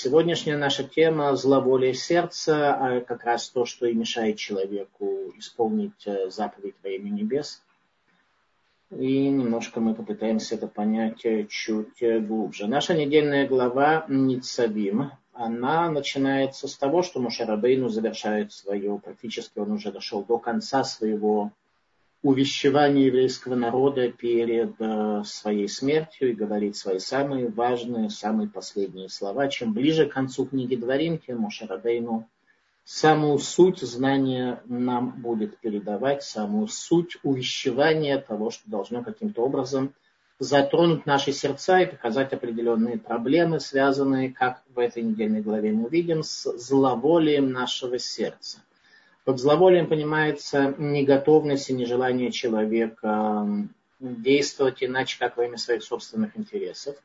Сегодняшняя наша тема – зловолие сердца, а как раз то, что и мешает человеку исполнить э, заповедь во имя небес. И немножко мы попытаемся это понять э, чуть э, глубже. Наша недельная глава Ницавим, она начинается с того, что Мушарабейну завершает свое, практически он уже дошел до конца своего увещевание еврейского народа перед э, своей смертью и говорит свои самые важные, самые последние слова. Чем ближе к концу книги Дворим, тем Мошарабейну самую суть знания нам будет передавать, самую суть увещевания того, что должно каким-то образом затронуть наши сердца и показать определенные проблемы, связанные, как в этой недельной главе мы видим, с зловолием нашего сердца. Под зловолием понимается неготовность и нежелание человека действовать иначе, как во имя своих собственных интересов.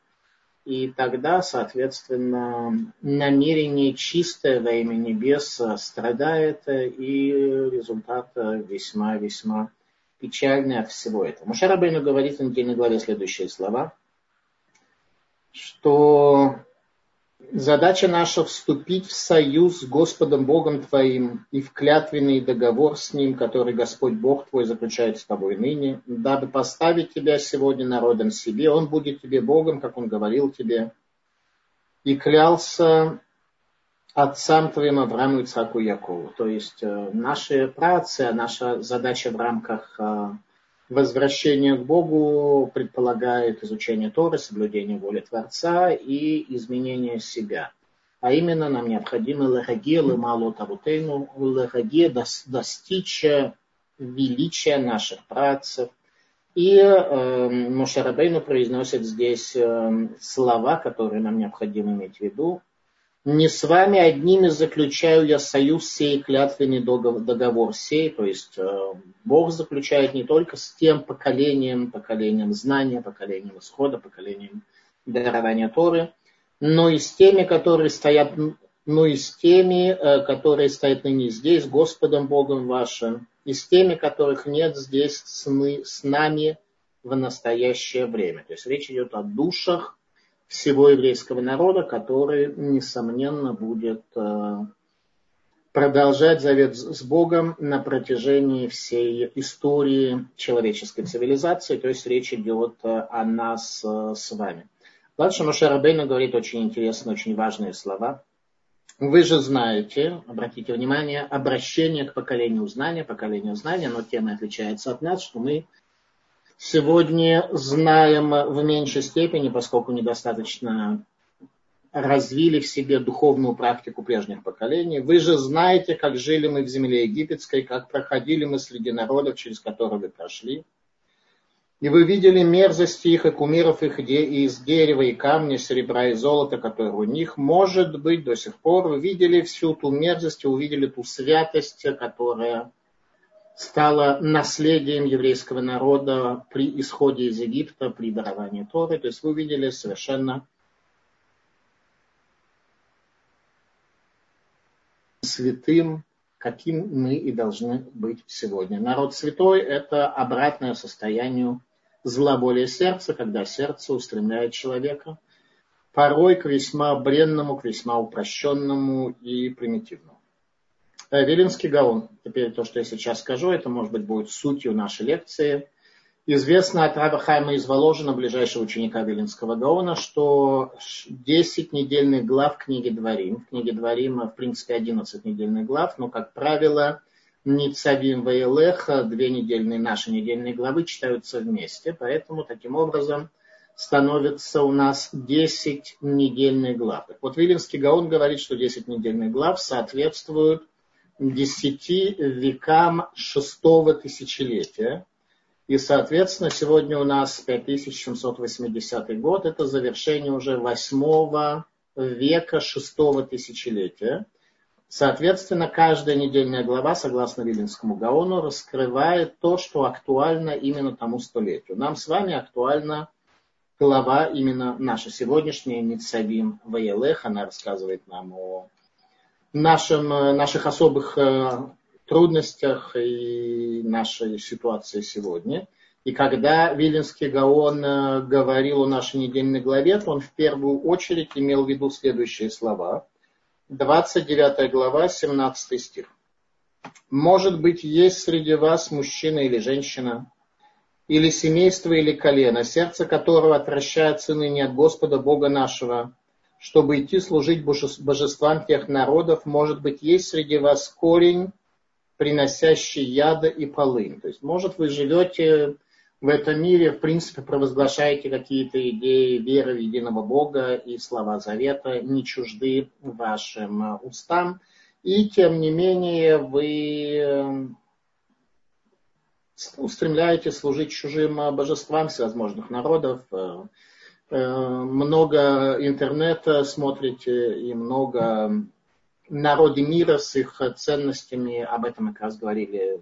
И тогда, соответственно, намерение чистое во имя небес страдает, и результат весьма-весьма печальный от всего этого. Мушарабейну говорит в недельной главе следующие слова, что Задача наша вступить в союз с Господом Богом твоим и в клятвенный договор с Ним, который Господь Бог твой заключает с тобой ныне, дабы поставить тебя сегодня народом себе. Он будет тебе Богом, как Он говорил тебе, и клялся отцам твоим Аврааму, Ицхаку и Якову. То есть э, наши працы, наша задача в рамках э, Возвращение к Богу предполагает изучение Торы, соблюдение воли Творца и изменение себя. А именно нам необходимо легаге лемало табутейну, легаге достичь величия наших працев. И э, Мушарабейну произносит здесь э, слова, которые нам необходимо иметь в виду. Не с вами одними заключаю я союз сей, клятвенный договор сей, то есть э, Бог заключает не только с тем поколением, поколением знания, поколением исхода, поколением дарования Торы, но и с теми, которые стоят, но и с теми, э, которые стоят ныне здесь, Господом Богом вашим, и с теми, которых нет здесь с, с нами в настоящее время. То есть речь идет о душах, всего еврейского народа, который, несомненно, будет э, продолжать завет с Богом на протяжении всей истории человеческой цивилизации. То есть речь идет э, о нас э, с вами. Дальше Моше Рабейна говорит очень интересные, очень важные слова. Вы же знаете, обратите внимание, обращение к поколению знания, поколению знания, но тема отличается от нас, что мы сегодня знаем в меньшей степени, поскольку недостаточно развили в себе духовную практику прежних поколений. Вы же знаете, как жили мы в земле египетской, как проходили мы среди народов, через которые вы прошли. И вы видели мерзости их и кумиров их из дерева и камня, серебра и золота, которые у них. Может быть, до сих пор вы видели всю ту мерзость, увидели ту святость, которая стало наследием еврейского народа при исходе из Египта, при даровании Торы. То есть вы увидели совершенно святым, каким мы и должны быть сегодня. Народ святой – это обратное состоянию злоболия сердца, когда сердце устремляет человека порой к весьма бренному, к весьма упрощенному и примитивному. Э, Вилинский Гаон. Теперь то, что я сейчас скажу, это, может быть, будет сутью нашей лекции. Известно от Раба Хайма из Воложина, ближайшего ученика Вилинского Гаона, что 10 недельных глав книги Дворим. В книге Дворим, в принципе, 11 недельных глав, но, как правило, Ницавим Ваилех, две недельные наши недельные главы читаются вместе. Поэтому, таким образом, становится у нас 10 недельных глав. Вот, Вилинский Гаон говорит, что 10 недельных глав соответствуют десяти векам шестого тысячелетия. И, соответственно, сегодня у нас 5780 год, это завершение уже восьмого века шестого тысячелетия. Соответственно, каждая недельная глава, согласно Виленскому Гаону, раскрывает то, что актуально именно тому столетию. Нам с вами актуальна глава именно наша сегодняшняя Ницавим Ваелех. Она рассказывает нам о нашим, э, наших особых э, трудностях и нашей ситуации сегодня. И когда Виленский Гаон э, говорил о нашей недельной главе, то он в первую очередь имел в виду следующие слова. 29 глава, 17 стих. «Может быть, есть среди вас мужчина или женщина, или семейство, или колено, сердце которого отвращается ныне от Господа Бога нашего, чтобы идти служить божествам тех народов, может быть, есть среди вас корень, приносящий яда и полынь. То есть, может, вы живете в этом мире, в принципе, провозглашаете какие-то идеи веры в единого Бога и слова завета, не чужды вашим устам, и тем не менее вы э, устремляетесь служить чужим божествам всевозможных народов, э, много интернета смотрите и много народе мира с их ценностями, об этом мы как раз говорили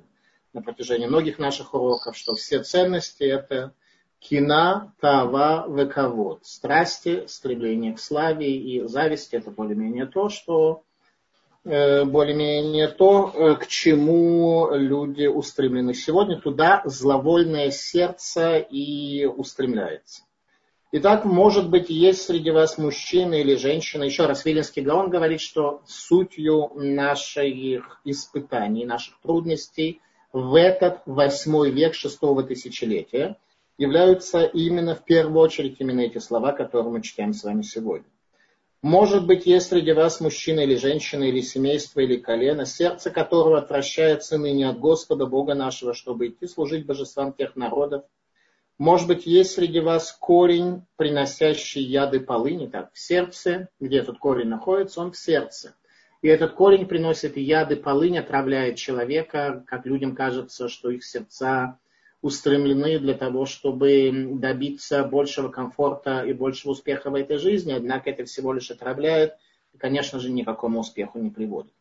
на протяжении многих наших уроков, что все ценности это кина, тава, вековод. Страсти, стремление к славе и зависти это более-менее то, что э, более-менее то, э, к чему люди устремлены сегодня. Туда зловольное сердце и устремляется. Итак, может быть, есть среди вас мужчина или женщина. Еще раз, Виленский Гаон говорит, что сутью наших испытаний, наших трудностей в этот восьмой век шестого тысячелетия являются именно в первую очередь именно эти слова, которые мы читаем с вами сегодня. Может быть, есть среди вас мужчина или женщина, или семейство, или колено, сердце которого отвращается ныне от Господа, Бога нашего, чтобы идти служить божествам тех народов, может быть, есть среди вас корень, приносящий яды полыни, так, в сердце, где этот корень находится, он в сердце. И этот корень приносит яды полынь, отравляет человека, как людям кажется, что их сердца устремлены для того, чтобы добиться большего комфорта и большего успеха в этой жизни, однако это всего лишь отравляет и, конечно же, никакому успеху не приводит.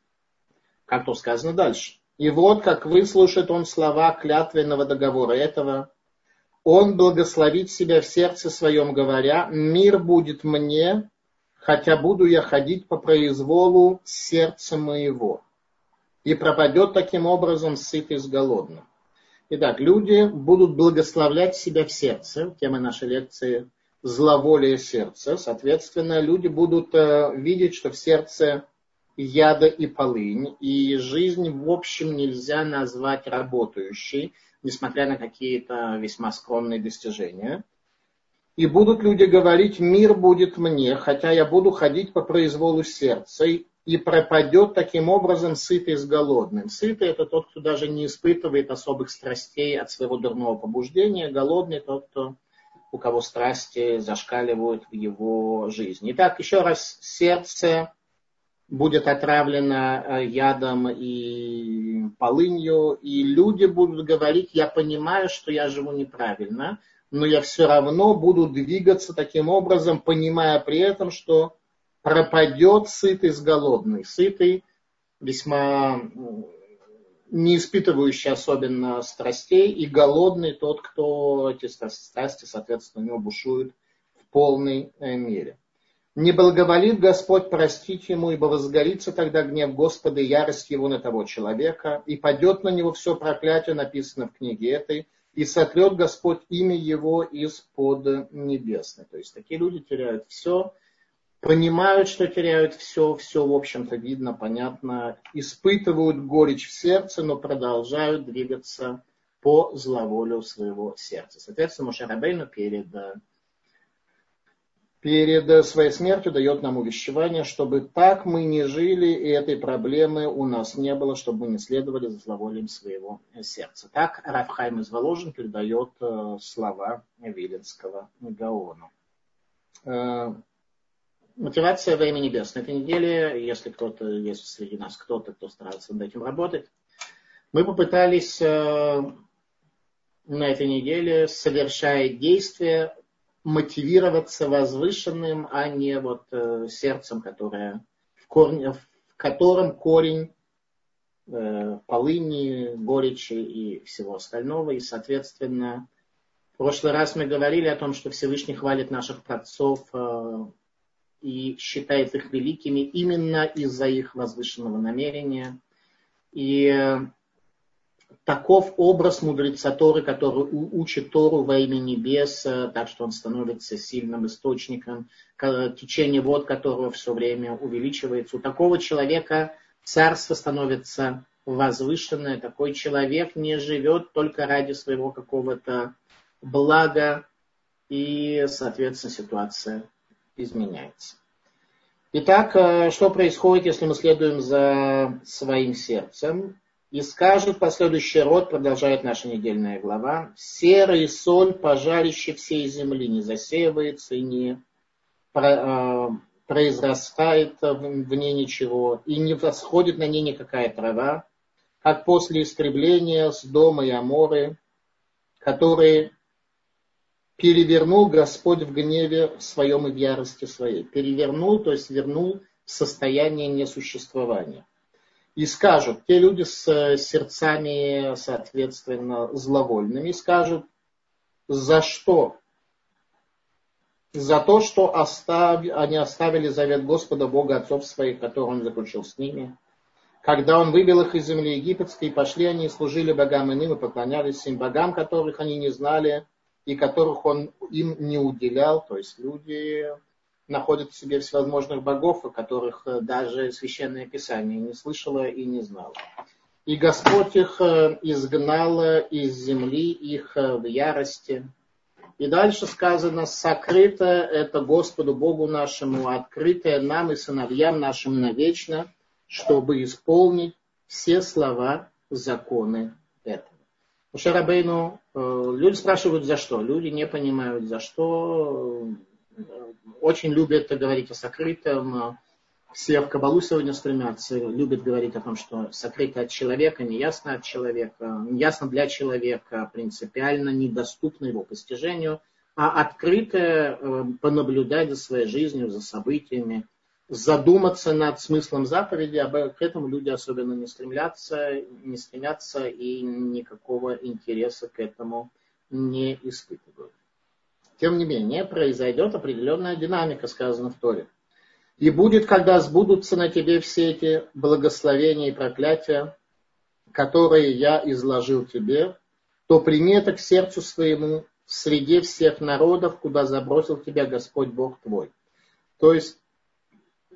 Как то сказано дальше. И вот, как выслушает он слова клятвенного договора этого, он благословит себя в сердце своем, говоря, мир будет мне, хотя буду я ходить по произволу сердца моего. И пропадет таким образом сытый с голодным. Итак, люди будут благословлять себя в сердце. Тема нашей лекции – зловолие сердца. Соответственно, люди будут э, видеть, что в сердце яда и полынь. И жизнь, в общем, нельзя назвать работающей – несмотря на какие-то весьма скромные достижения. И будут люди говорить, мир будет мне, хотя я буду ходить по произволу сердца, и пропадет таким образом сытый с голодным. Сытый это тот, кто даже не испытывает особых страстей от своего дурного побуждения. Голодный тот, кто, у кого страсти зашкаливают в его жизни. Итак, еще раз, сердце будет отравлено э, ядом и полынью, и люди будут говорить, я понимаю, что я живу неправильно, но я все равно буду двигаться таким образом, понимая при этом, что пропадет сытый с голодный. Сытый, весьма не испытывающий особенно страстей, и голодный тот, кто эти страсти, соответственно, у него бушуют в полной э, мере. Не благоволит Господь простить ему, ибо возгорится тогда гнев Господа и ярость его на того человека, и падет на него все проклятие, написано в книге этой, и сотрет Господь имя его из-под небесной. То есть такие люди теряют все, понимают, что теряют все, все, в общем-то, видно, понятно, испытывают горечь в сердце, но продолжают двигаться по зловолю своего сердца. Соответственно, Мушарабейну перед перед своей смертью дает нам увещевание, чтобы так мы не жили, и этой проблемы у нас не было, чтобы мы не следовали за зловолием своего сердца. Так Рафхайм из Воложин передает э, слова Виленского Гаону. Э, мотивация во имя. На этой неделе, если кто-то есть среди нас, кто-то, кто старается над этим работать, мы попытались э, на этой неделе, совершая действия, мотивироваться возвышенным, а не вот э, сердцем, которое в, корне, в котором корень э, полыни, горечи и всего остального. И, соответственно, в прошлый раз мы говорили о том, что Всевышний хвалит наших праотцов э, и считает их великими именно из-за их возвышенного намерения. И таков образ мудреца Торы, который учит Тору во имя небес, э, так что он становится сильным источником, течение вод которого все время увеличивается. У такого человека царство становится возвышенное. Такой человек не живет только ради своего какого-то блага, и, соответственно, ситуация изменяется. Итак, э, что происходит, если мы следуем за своим сердцем? И скажет последующий род, продолжает наша недельная глава, серый соль, пожарище всей земли, не засеивается и не э, произрастает в ней ничего, и не восходит на ней никакая трава, как после истребления с дома и Аморы, которые перевернул Господь в гневе своем и в ярости своей. Перевернул, то есть вернул в состояние несуществования. И скажут, те люди с сердцами, соответственно, зловольными, скажут, за что? За то, что остав... они оставили завет Господа Бога отцов своих, который он заключил с ними. Когда он вывел их из земли египетской, пошли они и служили богам иным и поклонялись им богам, которых они не знали, и которых он им не уделял. То есть люди находят в себе всевозможных богов, о которых э, даже Священное Писание не слышало и не знало. И Господь их э, изгнал из земли, их э, в ярости. И дальше сказано, сокрыто это Господу Богу нашему, открытое нам и сыновьям нашим навечно, чтобы исполнить все слова, законы этого. Шарабейну, люди спрашивают, за что. Люди не понимают, за что очень любят говорить о сокрытом. Все в Кабалу сегодня стремятся, любят говорить о том, что сокрыто от человека, неясно от человека, неясно для человека, принципиально недоступно его постижению, а открытое э, понаблюдать за своей жизнью, за событиями, задуматься над смыслом заповеди, об к этому люди особенно не стремятся, не стремятся и никакого интереса к этому не испытывают. Тем не менее, произойдет определенная динамика, сказано в Торе. И будет, когда сбудутся на тебе все эти благословения и проклятия, которые я изложил тебе, то прими это к сердцу своему в среде всех народов, куда забросил тебя Господь Бог твой. То есть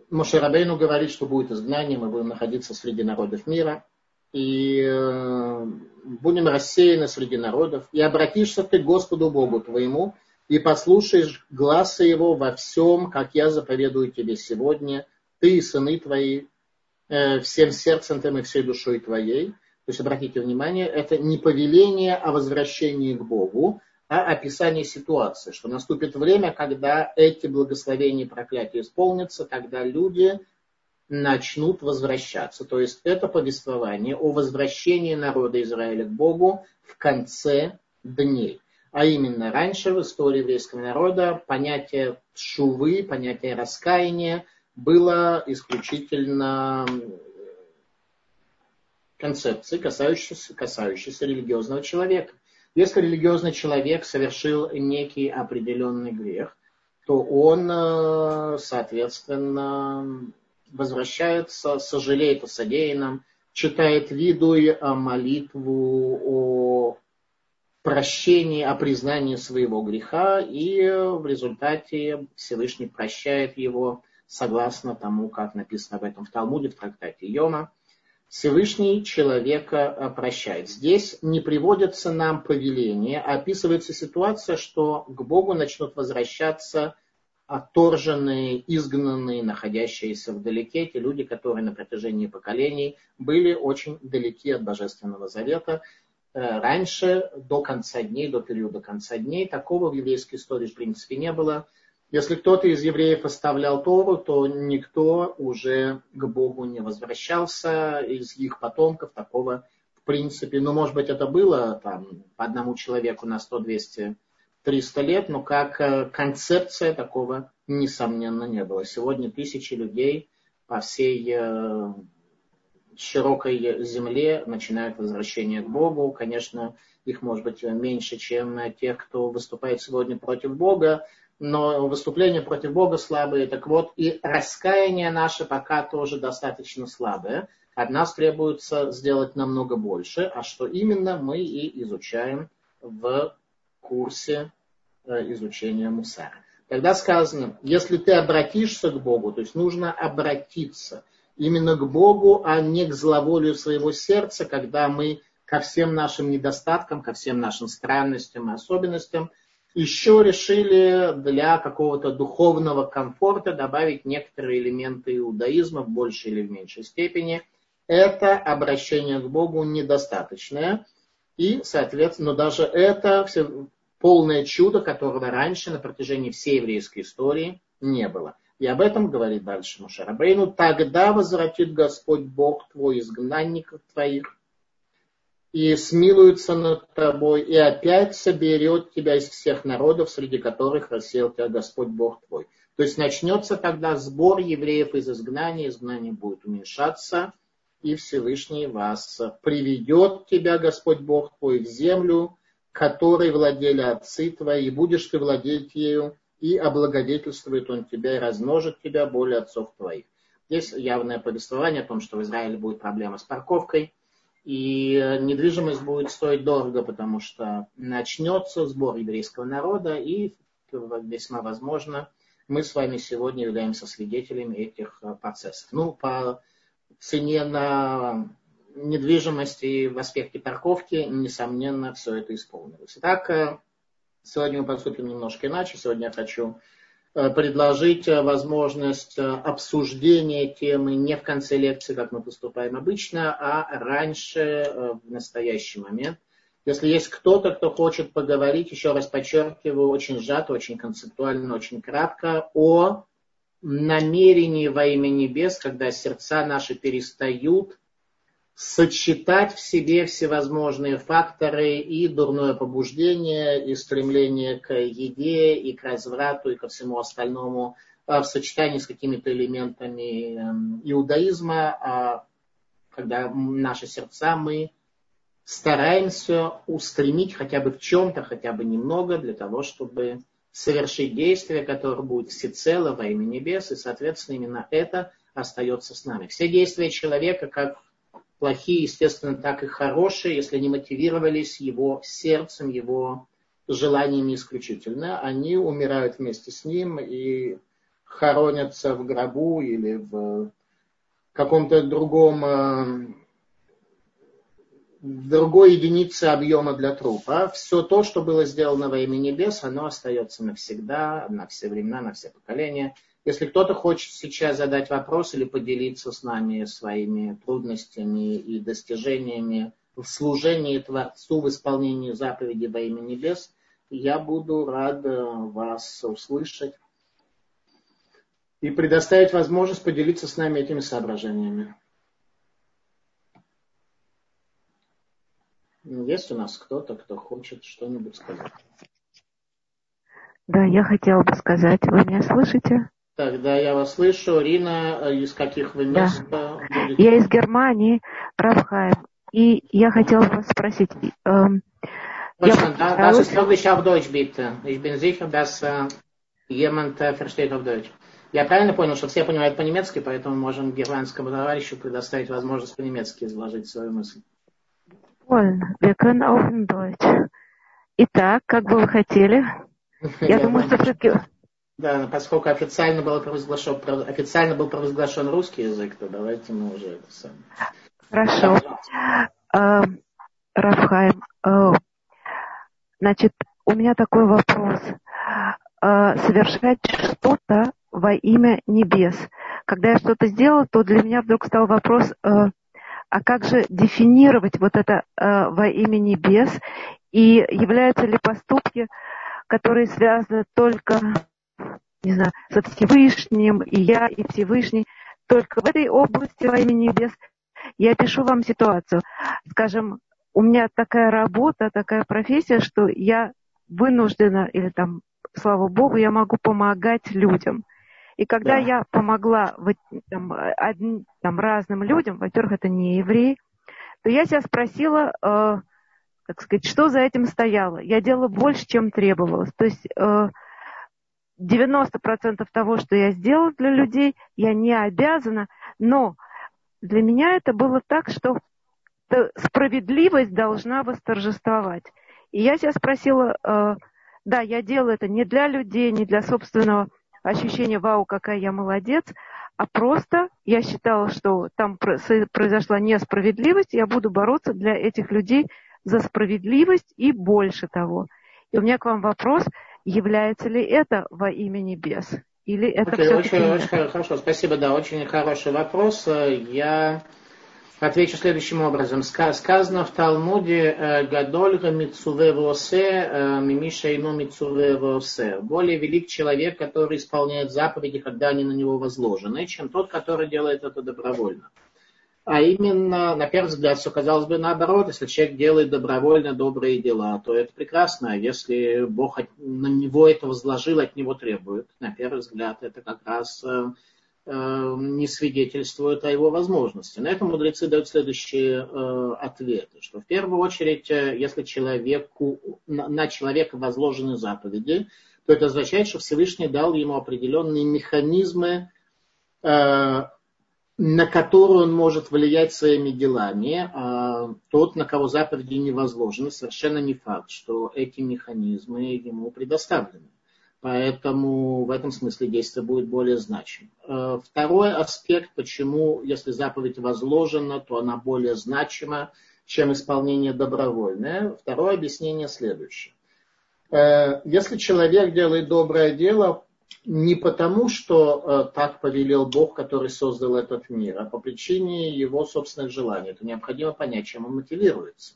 Мошерабейну говорит, что будет изгнание, мы будем находиться среди народов мира, и э, будем рассеяны среди народов, и обратишься ты к Господу Богу твоему, и послушаешь гласа его во всем, как я заповедую тебе сегодня, ты и сыны твои, э, всем сердцем твоим и всей душой твоей. То есть, обратите внимание, это не повеление о возвращении к Богу, а описание ситуации, что наступит время, когда эти благословения и проклятия исполнятся, когда люди начнут возвращаться. То есть это повествование о возвращении народа Израиля к Богу в конце дней. А именно, раньше в истории еврейского народа понятие шувы, понятие раскаяния было исключительно концепцией, касающейся, касающейся религиозного человека. Если религиозный человек совершил некий определенный грех, то он, э, соответственно, возвращается, сожалеет о содеянном, читает виду молитву о прощении, о признании своего греха, и в результате Всевышний прощает его согласно тому, как написано об этом в Талмуде, в трактате Йома. Всевышний человека прощает. Здесь не приводятся нам повеления, а описывается ситуация, что к Богу начнут возвращаться отторженные, изгнанные, находящиеся вдалеке, те люди, которые на протяжении поколений были очень далеки от Божественного Завета, Э, раньше, до конца дней, до периода конца дней, такого в еврейской истории в принципе не было. Если кто-то из евреев оставлял Тору, то никто уже к Богу не возвращался из их потомков, такого в принципе, ну, может быть, это было там по одному человеку на 100, 200, 300 лет, но как э, концепция такого, несомненно, не было. Сегодня тысячи людей по всей э, широкой земле начинают возвращение к Богу. Конечно, их может быть меньше, чем тех, кто выступает сегодня против Бога, но выступления против Бога слабые. Так вот, и раскаяние наше пока тоже достаточно слабое. От нас требуется сделать намного больше, а что именно мы и изучаем в курсе э, изучения Мусара. Тогда сказано, если ты обратишься к Богу, то есть нужно обратиться именно к Богу, а не к зловолию своего сердца, когда мы ко всем нашим недостаткам, ко всем нашим странностям и особенностям еще решили для какого-то духовного комфорта добавить некоторые элементы иудаизма в большей или в меньшей степени. Это обращение к Богу недостаточное. И, соответственно, но даже это все, полное чудо, которого раньше на протяжении всей еврейской истории не было. И об этом говорит дальше Мушарабейну. Тогда возвратит Господь Бог твой изгнанников твоих и смилуется над тобой, и опять соберет тебя из всех народов, среди которых рассеял тебя Господь Бог твой. То есть начнется тогда сбор евреев из изгнания, изгнание будет уменьшаться, и Всевышний вас приведет тебя, Господь Бог твой, в землю, которой владели отцы твои, и будешь ты владеть ею, и облагодетельствует он тебя и размножит тебя более отцов твоих. Здесь явное повествование о том, что в Израиле будет проблема с парковкой, и недвижимость будет стоить дорого, потому что начнется сбор еврейского народа, и весьма возможно, мы с вами сегодня являемся свидетелями этих процессов. Ну, по цене на недвижимости в аспекте парковки, несомненно, все это исполнилось. Итак, э, сегодня мы поступим немножко иначе. Сегодня я хочу э, предложить э, возможность обсуждения темы не в конце лекции, как мы поступаем обычно, а раньше, в настоящий момент. Если есть кто-то, кто хочет поговорить, еще раз подчеркиваю, очень сжато, очень концептуально, очень кратко, о намерении во имя небес, когда сердца наши перестают сочетать в себе всевозможные факторы и дурное побуждение, и стремление к еде, и к разврату, и ко всему остальному а в сочетании с какими-то элементами эм, иудаизма, а когда наши сердца мы стараемся устремить хотя бы в чем-то, хотя бы немного, для того, чтобы совершить действие, которое будет всецело во имя небес, и, соответственно, именно это остается с нами. Все действия человека, как плохие, естественно, так и хорошие, если они мотивировались его сердцем, его желаниями исключительно, они умирают вместе с ним и хоронятся в гробу или в каком-то другом э, другой единицы объема для трупа. Все то, что было сделано во имя небес, оно остается навсегда, на все времена, на все поколения. Если кто-то хочет сейчас задать вопрос или поделиться с нами своими трудностями и достижениями в служении Творцу, в исполнении заповеди во имя небес, я буду рад э, вас услышать и предоставить возможность поделиться с нами этими соображениями. Есть у нас кто-то, кто хочет что-нибудь сказать? Да, я хотела бы сказать. Вы меня слышите? Тогда я вас слышу. Рина, э, из каких вы мест? Да. Я из Германии, Рафхайм. И я хотела вас спросить. Эм, Deutschland, я... das ist auf Deutsch, bitte. Ich bin sicher, dass äh, jemand äh, versteht auf Deutsch. Я правильно понял, что все понимают по-немецки, поэтому можем германскому товарищу предоставить возможность по-немецки изложить свою мысль. Wir können auch in Deutsch. Итак, как бы вы хотели? Я думаю, что все-таки да, поскольку официально был провозглашен, официально был провозглашен русский язык, то давайте мы уже это сами. Хорошо. А, Рафхайм, а, значит, у меня такой вопрос. А, совершать что-то во имя небес. Когда я что-то сделала, то для меня вдруг стал вопрос, а как же дефинировать вот это во имя небес? И являются ли поступки, которые связаны только не знаю, с Всевышним, и я, и Всевышний. Только в этой области во имя небес я пишу вам ситуацию. Скажем, у меня такая работа, такая профессия, что я вынуждена, или там, слава Богу, я могу помогать людям. И когда да. я помогла там, одни, там, разным людям, во-первых, это не евреи, то я себя спросила, э, как сказать, что за этим стояло. Я делала больше, чем требовалось. То есть э, 90% того, что я сделала для людей, я не обязана, но для меня это было так, что справедливость должна восторжествовать. И я себя спросила, э, да, я делаю это не для людей, не для собственного ощущения, вау, какая я молодец, а просто я считала, что там произошла несправедливость, я буду бороться для этих людей за справедливость и больше того. И у меня к вам вопрос, является ли это во имя небес? Или это okay, очень, очень хорошо, спасибо, да, очень хороший вопрос. Я отвечу следующим образом. Сказано в Талмуде э, «Гадольга митцуве восе, э, мимиша ино митцуве восе». Более велик человек, который исполняет заповеди, когда они на него возложены, чем тот, который делает это добровольно. А именно, на первый взгляд, все казалось бы наоборот, если человек делает добровольно добрые дела, то это прекрасно. А если Бог на него это возложил, от него требует, на первый взгляд, это как раз э, э, не свидетельствует о его возможности. На это мудрецы дают следующие э, ответы, что в первую очередь, э, если человеку, на, на человека возложены заповеди, то это означает, что Всевышний дал ему определенные механизмы э, на которую он может влиять своими делами, а тот, на кого заповеди не возложены, совершенно не факт, что эти механизмы ему предоставлены. Поэтому в этом смысле действие будет более значим. А, второй аспект, почему, если заповедь возложена, то она более значима, чем исполнение добровольное. Второе объяснение следующее. Э, если человек делает доброе дело, не потому, что э, так повелел Бог, который создал этот мир, а по причине его собственных желаний. Это необходимо понять, чем он мотивируется.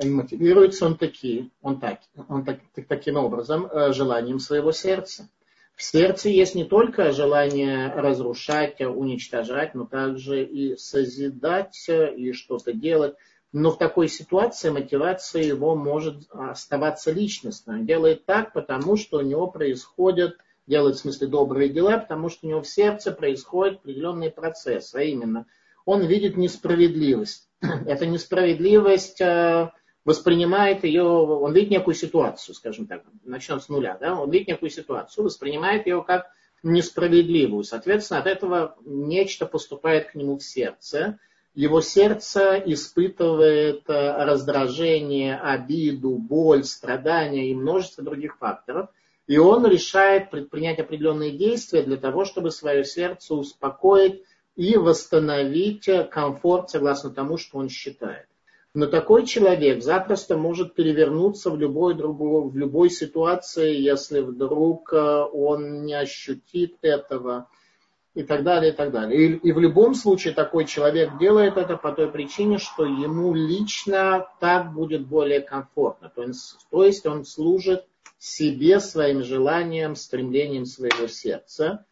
И мотивируется он, таки, он, так, он так, таким образом э, желанием своего сердца. В сердце есть не только желание разрушать, уничтожать, но также и созидать, и что-то делать. Но в такой ситуации мотивация его может оставаться личностной. Он делает так, потому что у него происходит – делает в смысле добрые дела, потому что у него в сердце происходит определенный процесс, а именно он видит несправедливость. Эта несправедливость э, воспринимает ее, он видит некую ситуацию, скажем так, начнем с нуля, да, он видит некую ситуацию, воспринимает ее как несправедливую. Соответственно, от этого нечто поступает к нему в сердце. Его сердце испытывает э, раздражение, обиду, боль, страдания и множество других факторов – и он решает предпринять определенные действия для того, чтобы свое сердце успокоить и восстановить комфорт согласно тому, что он считает. Но такой человек запросто может перевернуться в любой, другой, в любой ситуации, если вдруг э, он не ощутит этого и так далее, и так далее. И, и в любом случае такой человек делает это по той причине, что ему лично так будет более комфортно. То есть, то есть он служит себе, своим желанием, стремлением своего сердца,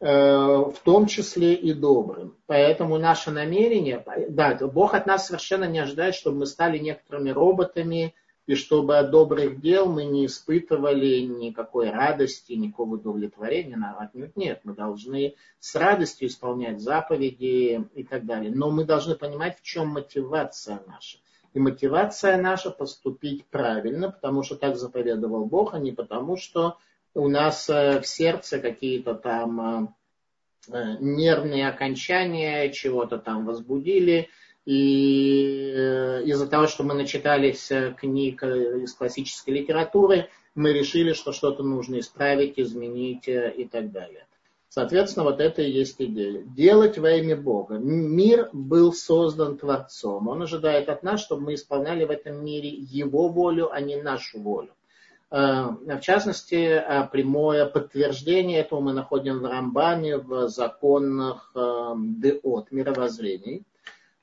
э, в том числе и добрым. Поэтому наше намерение, да, Бог от нас совершенно не ожидает, чтобы мы стали некоторыми роботами, и чтобы от добрых дел мы не испытывали никакой радости, никакого удовлетворения. Отнюдь нет, мы должны с радостью исполнять заповеди и так далее. Но мы должны понимать, в чем мотивация наша. И мотивация наша поступить правильно, потому что так заповедовал Бог, а не потому, что у нас э, в сердце какие-то там э, э, нервные окончания, чего-то там возбудили. И из-за того, что мы начитались книг из классической литературы, мы решили, что что-то нужно исправить, изменить и так далее. Соответственно, вот это и есть идея. Делать во имя Бога. Мир был создан Творцом. Он ожидает от нас, чтобы мы исполняли в этом мире Его волю, а не нашу волю. Э, в частности, э, прямое подтверждение этого мы находим в Рамбаме, в законах э, Деот, мировоззрений.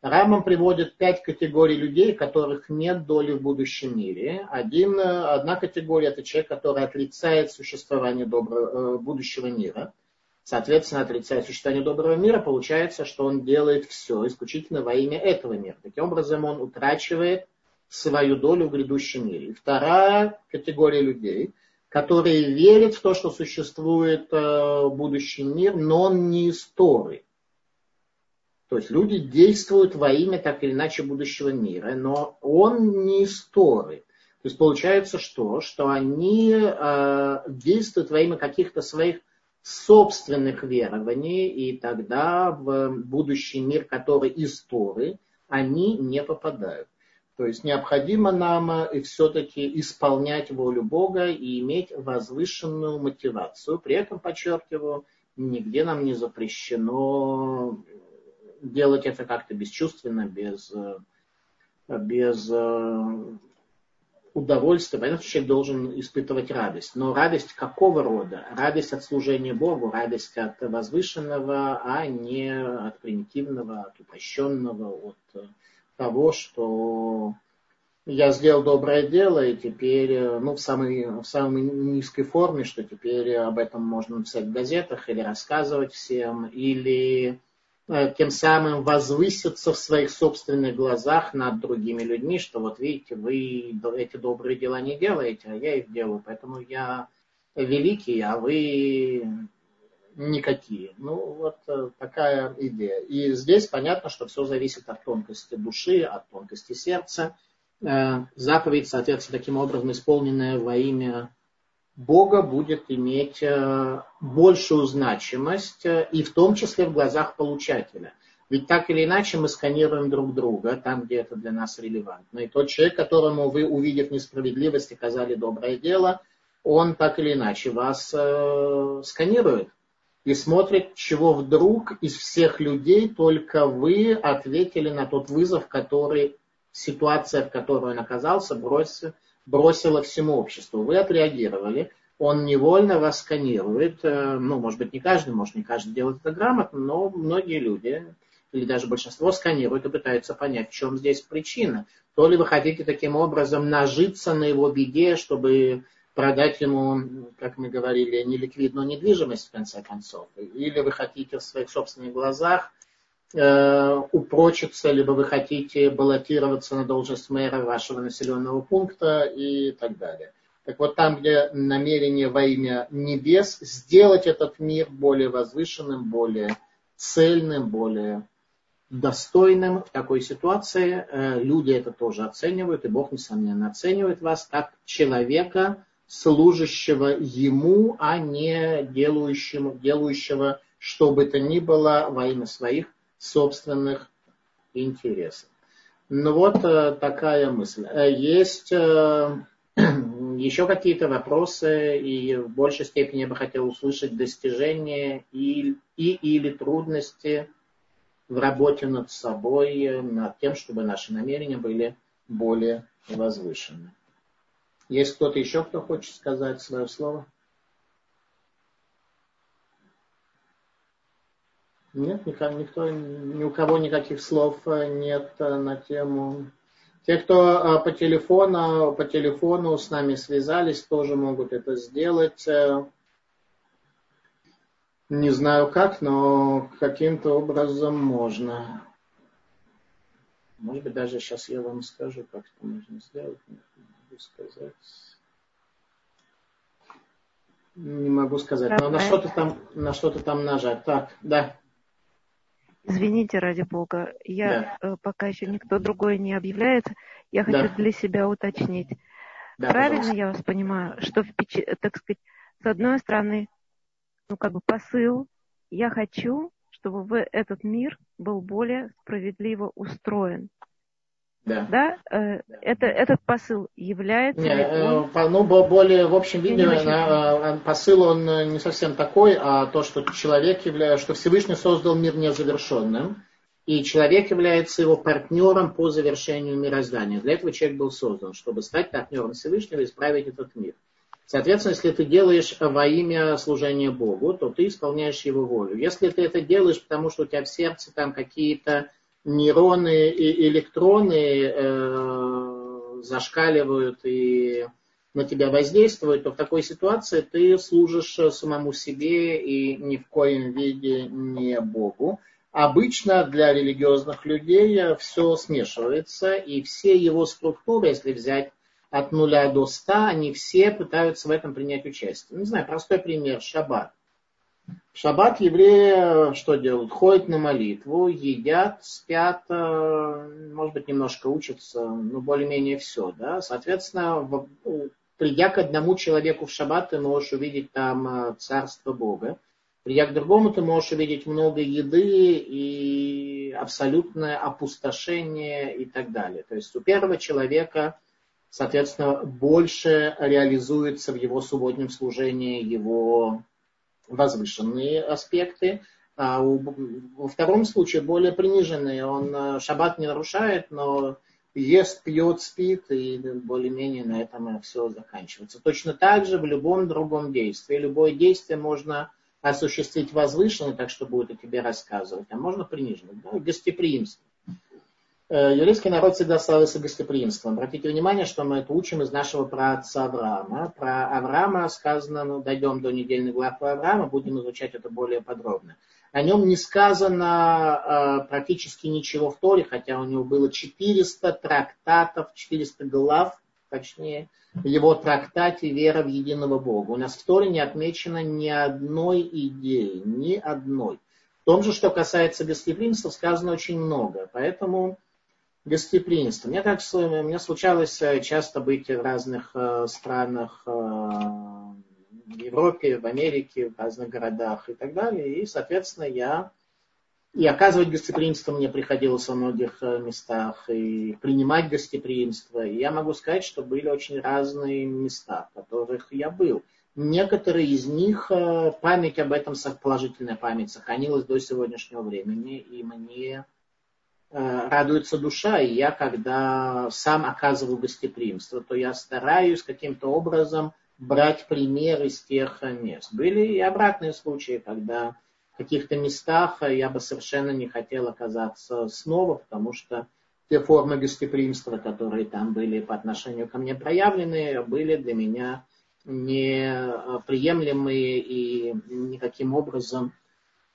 Рамбам приводит пять категорий людей, которых нет доли в будущем мире. Один, одна категория – это человек, который отрицает существование доброго, будущего мира – соответственно, отрицает существование доброго мира, получается, что он делает все исключительно во имя этого мира. Таким образом, он утрачивает свою долю в грядущем мире. И вторая категория людей, которые верят в то, что существует э, будущий мир, но он не из Торы. То есть люди действуют во имя так или иначе будущего мира, но он не из Торы. То есть получается что? Что они э, действуют во имя каких-то своих собственных верований, и тогда в будущий мир, который из Торы, они не попадают. То есть необходимо нам э, все-таки исполнять волю Бога и иметь возвышенную мотивацию. При этом, подчеркиваю, нигде нам не запрещено делать это как-то бесчувственно, без, э, без удовольствия. Понятно, что человек должен испытывать радость. Но радость какого рода? Радость от служения Богу, радость от возвышенного, а не от примитивного, от упрощенного, от того, что я сделал доброе дело, и теперь, ну, в самой, в самой низкой форме, что теперь об этом можно написать в газетах или рассказывать всем, или тем самым возвыситься в своих собственных глазах над другими людьми, что вот видите, вы эти добрые дела не делаете, а я их делаю, поэтому я великий, а вы никакие. Ну, вот э, такая идея. И здесь понятно, что все зависит от тонкости души, от тонкости сердца. Э, заповедь, соответственно, таким образом исполненная во имя Бога будет иметь э, большую значимость, и в том числе в глазах получателя. Ведь так или иначе мы сканируем друг друга там, где это для нас релевантно. И тот человек, которому вы, увидев несправедливость, оказали доброе дело, он так или иначе вас э, сканирует и смотрит, чего вдруг из всех людей только вы ответили на тот вызов, который ситуация, в которой он оказался, бросил, бросила всему обществу. Вы отреагировали, он невольно вас сканирует. Э, ну, может быть, не каждый, может, не каждый делает это грамотно, но многие люди, или даже большинство сканируют и пытаются понять, в чем здесь причина. То ли вы хотите таким образом нажиться на его беде, чтобы продать ему, как мы говорили, неликвидную недвижимость в конце концов. Или вы хотите в своих собственных глазах упрочиться, либо вы хотите баллотироваться на должность мэра вашего населенного пункта и так далее. Так вот там, где намерение во имя небес сделать этот мир более возвышенным, более цельным, более достойным в такой ситуации, э, люди это тоже оценивают, и Бог, несомненно, оценивает вас как человека, служащего ему, а не делающему, делающего что бы то ни было во имя своих собственных интересов. Ну вот э, такая мысль. Э, есть э, еще какие-то вопросы, и в большей степени я бы хотел услышать достижения и, и или трудности в работе над собой, над тем, чтобы наши намерения были более возвышены. Есть кто-то еще, кто хочет сказать свое слово? Нет, никто, никто, ни у кого никаких слов э, нет э, на тему. Те, кто э, по телефону, по телефону с нами связались, тоже могут это сделать. Не знаю как, но каким-то образом можно. Может быть, даже сейчас я вам скажу, как это можно сделать могу сказать. Не могу сказать. Но на что-то там, на что-то там нажать. Так, да. Извините, ради бога, я да. Э, пока еще никто другой не объявляется, я хочу да. для себя уточнить. Да, Правильно пожалуйста. я вас понимаю, что, так сказать, с одной стороны, ну как бы посыл, я хочу, чтобы этот мир был более справедливо устроен. Да. да? Э, это, этот посыл является... Не, э, он... ну, более в общем виде на, э, посыл он не совсем такой, а то, что человек является, что Всевышний создал мир незавершенным, и человек является его партнером по завершению мироздания. Для этого человек был создан, чтобы стать партнером Всевышнего и исправить этот мир. Соответственно, если ты делаешь во имя служения Богу, то ты исполняешь его волю. Если ты это делаешь, потому что у тебя в сердце там какие-то нейроны и электроны э, зашкаливают и на тебя воздействуют, то в такой ситуации ты служишь самому себе и ни в коем виде не Богу. Обычно для религиозных людей все смешивается, и все его структуры, если взять от нуля до ста, они все пытаются в этом принять участие. Не знаю, простой пример, шаббат. В шаббат евреи что делают? Ходят на молитву, едят, спят, э, может быть, немножко учатся, ну, более-менее все. Да? Соответственно, придя к одному человеку в шаббат, ты можешь увидеть там э, царство Бога. Придя к другому, ты можешь увидеть много еды и абсолютное опустошение и так далее. То есть у первого человека, соответственно, больше реализуется в его субботнем служении его возвышенные аспекты, а у, во втором случае более приниженные. Он э, шаббат не нарушает, но ест, пьет, спит, и более-менее на этом все заканчивается. Точно так же в любом другом действии. Любое действие можно осуществить возвышенно, так что будет о тебе рассказывать, а можно приниженно. Да? Гостеприимство. Э, еврейский народ всегда славился гостеприимством. Обратите внимание, что мы это учим из нашего праотца Авраама. Про Авраама сказано, ну, дойдем до недельной главы Авраама, будем изучать это более подробно. О нем не сказано э, практически ничего в Торе, хотя у него было 400 трактатов, 400 глав, точнее, в его трактате «Вера в единого Бога». У нас в Торе не отмечено ни одной идеи, ни одной. В том же, что касается гостеприимства, сказано очень много. Поэтому гостеприимство. Мне, как, мне случалось э, часто быть в разных э, странах э, в Европе, в Америке, в разных городах и так далее. И, соответственно, я и оказывать гостеприимство мне приходилось во многих местах, и принимать гостеприимство. И я могу сказать, что были очень разные места, в которых я был. Некоторые из них, память об этом, положительная память, сохранилась до сегодняшнего времени, и мне Э, радуется душа, и я, когда сам оказываю гостеприимство, то я стараюсь каким-то образом брать пример из тех мест. Были и обратные случаи, когда в каких-то местах я бы совершенно не хотел оказаться снова, потому что те формы гостеприимства, которые там были по отношению ко мне проявлены, были для меня неприемлемые и никаким образом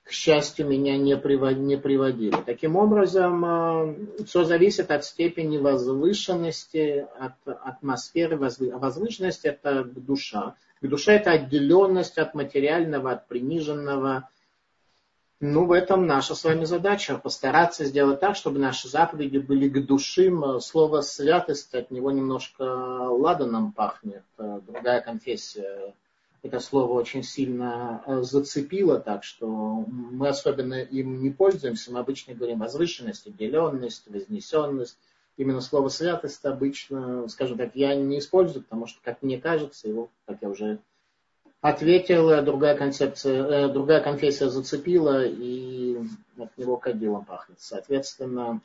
к счастью, меня не, приводили. Таким образом, э, все зависит от степени возвышенности, от атмосферы возвышенности. Это душа. К душе это отделенность от материального, от приниженного. Ну, в этом наша с вами задача. Постараться сделать так, чтобы наши заповеди были к душим. Слово святость, от него немножко ладаном пахнет. Э, другая конфессия это слово очень сильно э, зацепило, так что мы особенно им не пользуемся. Мы обычно говорим возвышенность, отделенность, вознесенность. Именно слово святость обычно, скажем так, я не использую, потому что, как мне кажется, его, как я уже ответил, другая концепция, э, другая конфессия зацепила, и от него кадилом пахнет. Соответственно,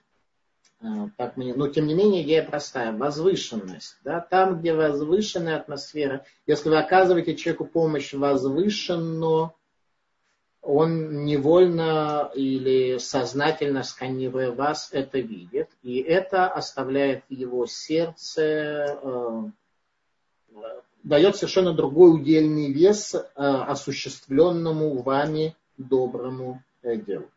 Э, так мне, но тем не менее идея простая. Возвышенность. Да? Там, где возвышенная атмосфера, если вы оказываете человеку помощь возвышенно, он невольно или сознательно сканируя вас это видит. И это оставляет в его сердце, э, дает совершенно другой удельный вес э, осуществленному вами доброму э, делу.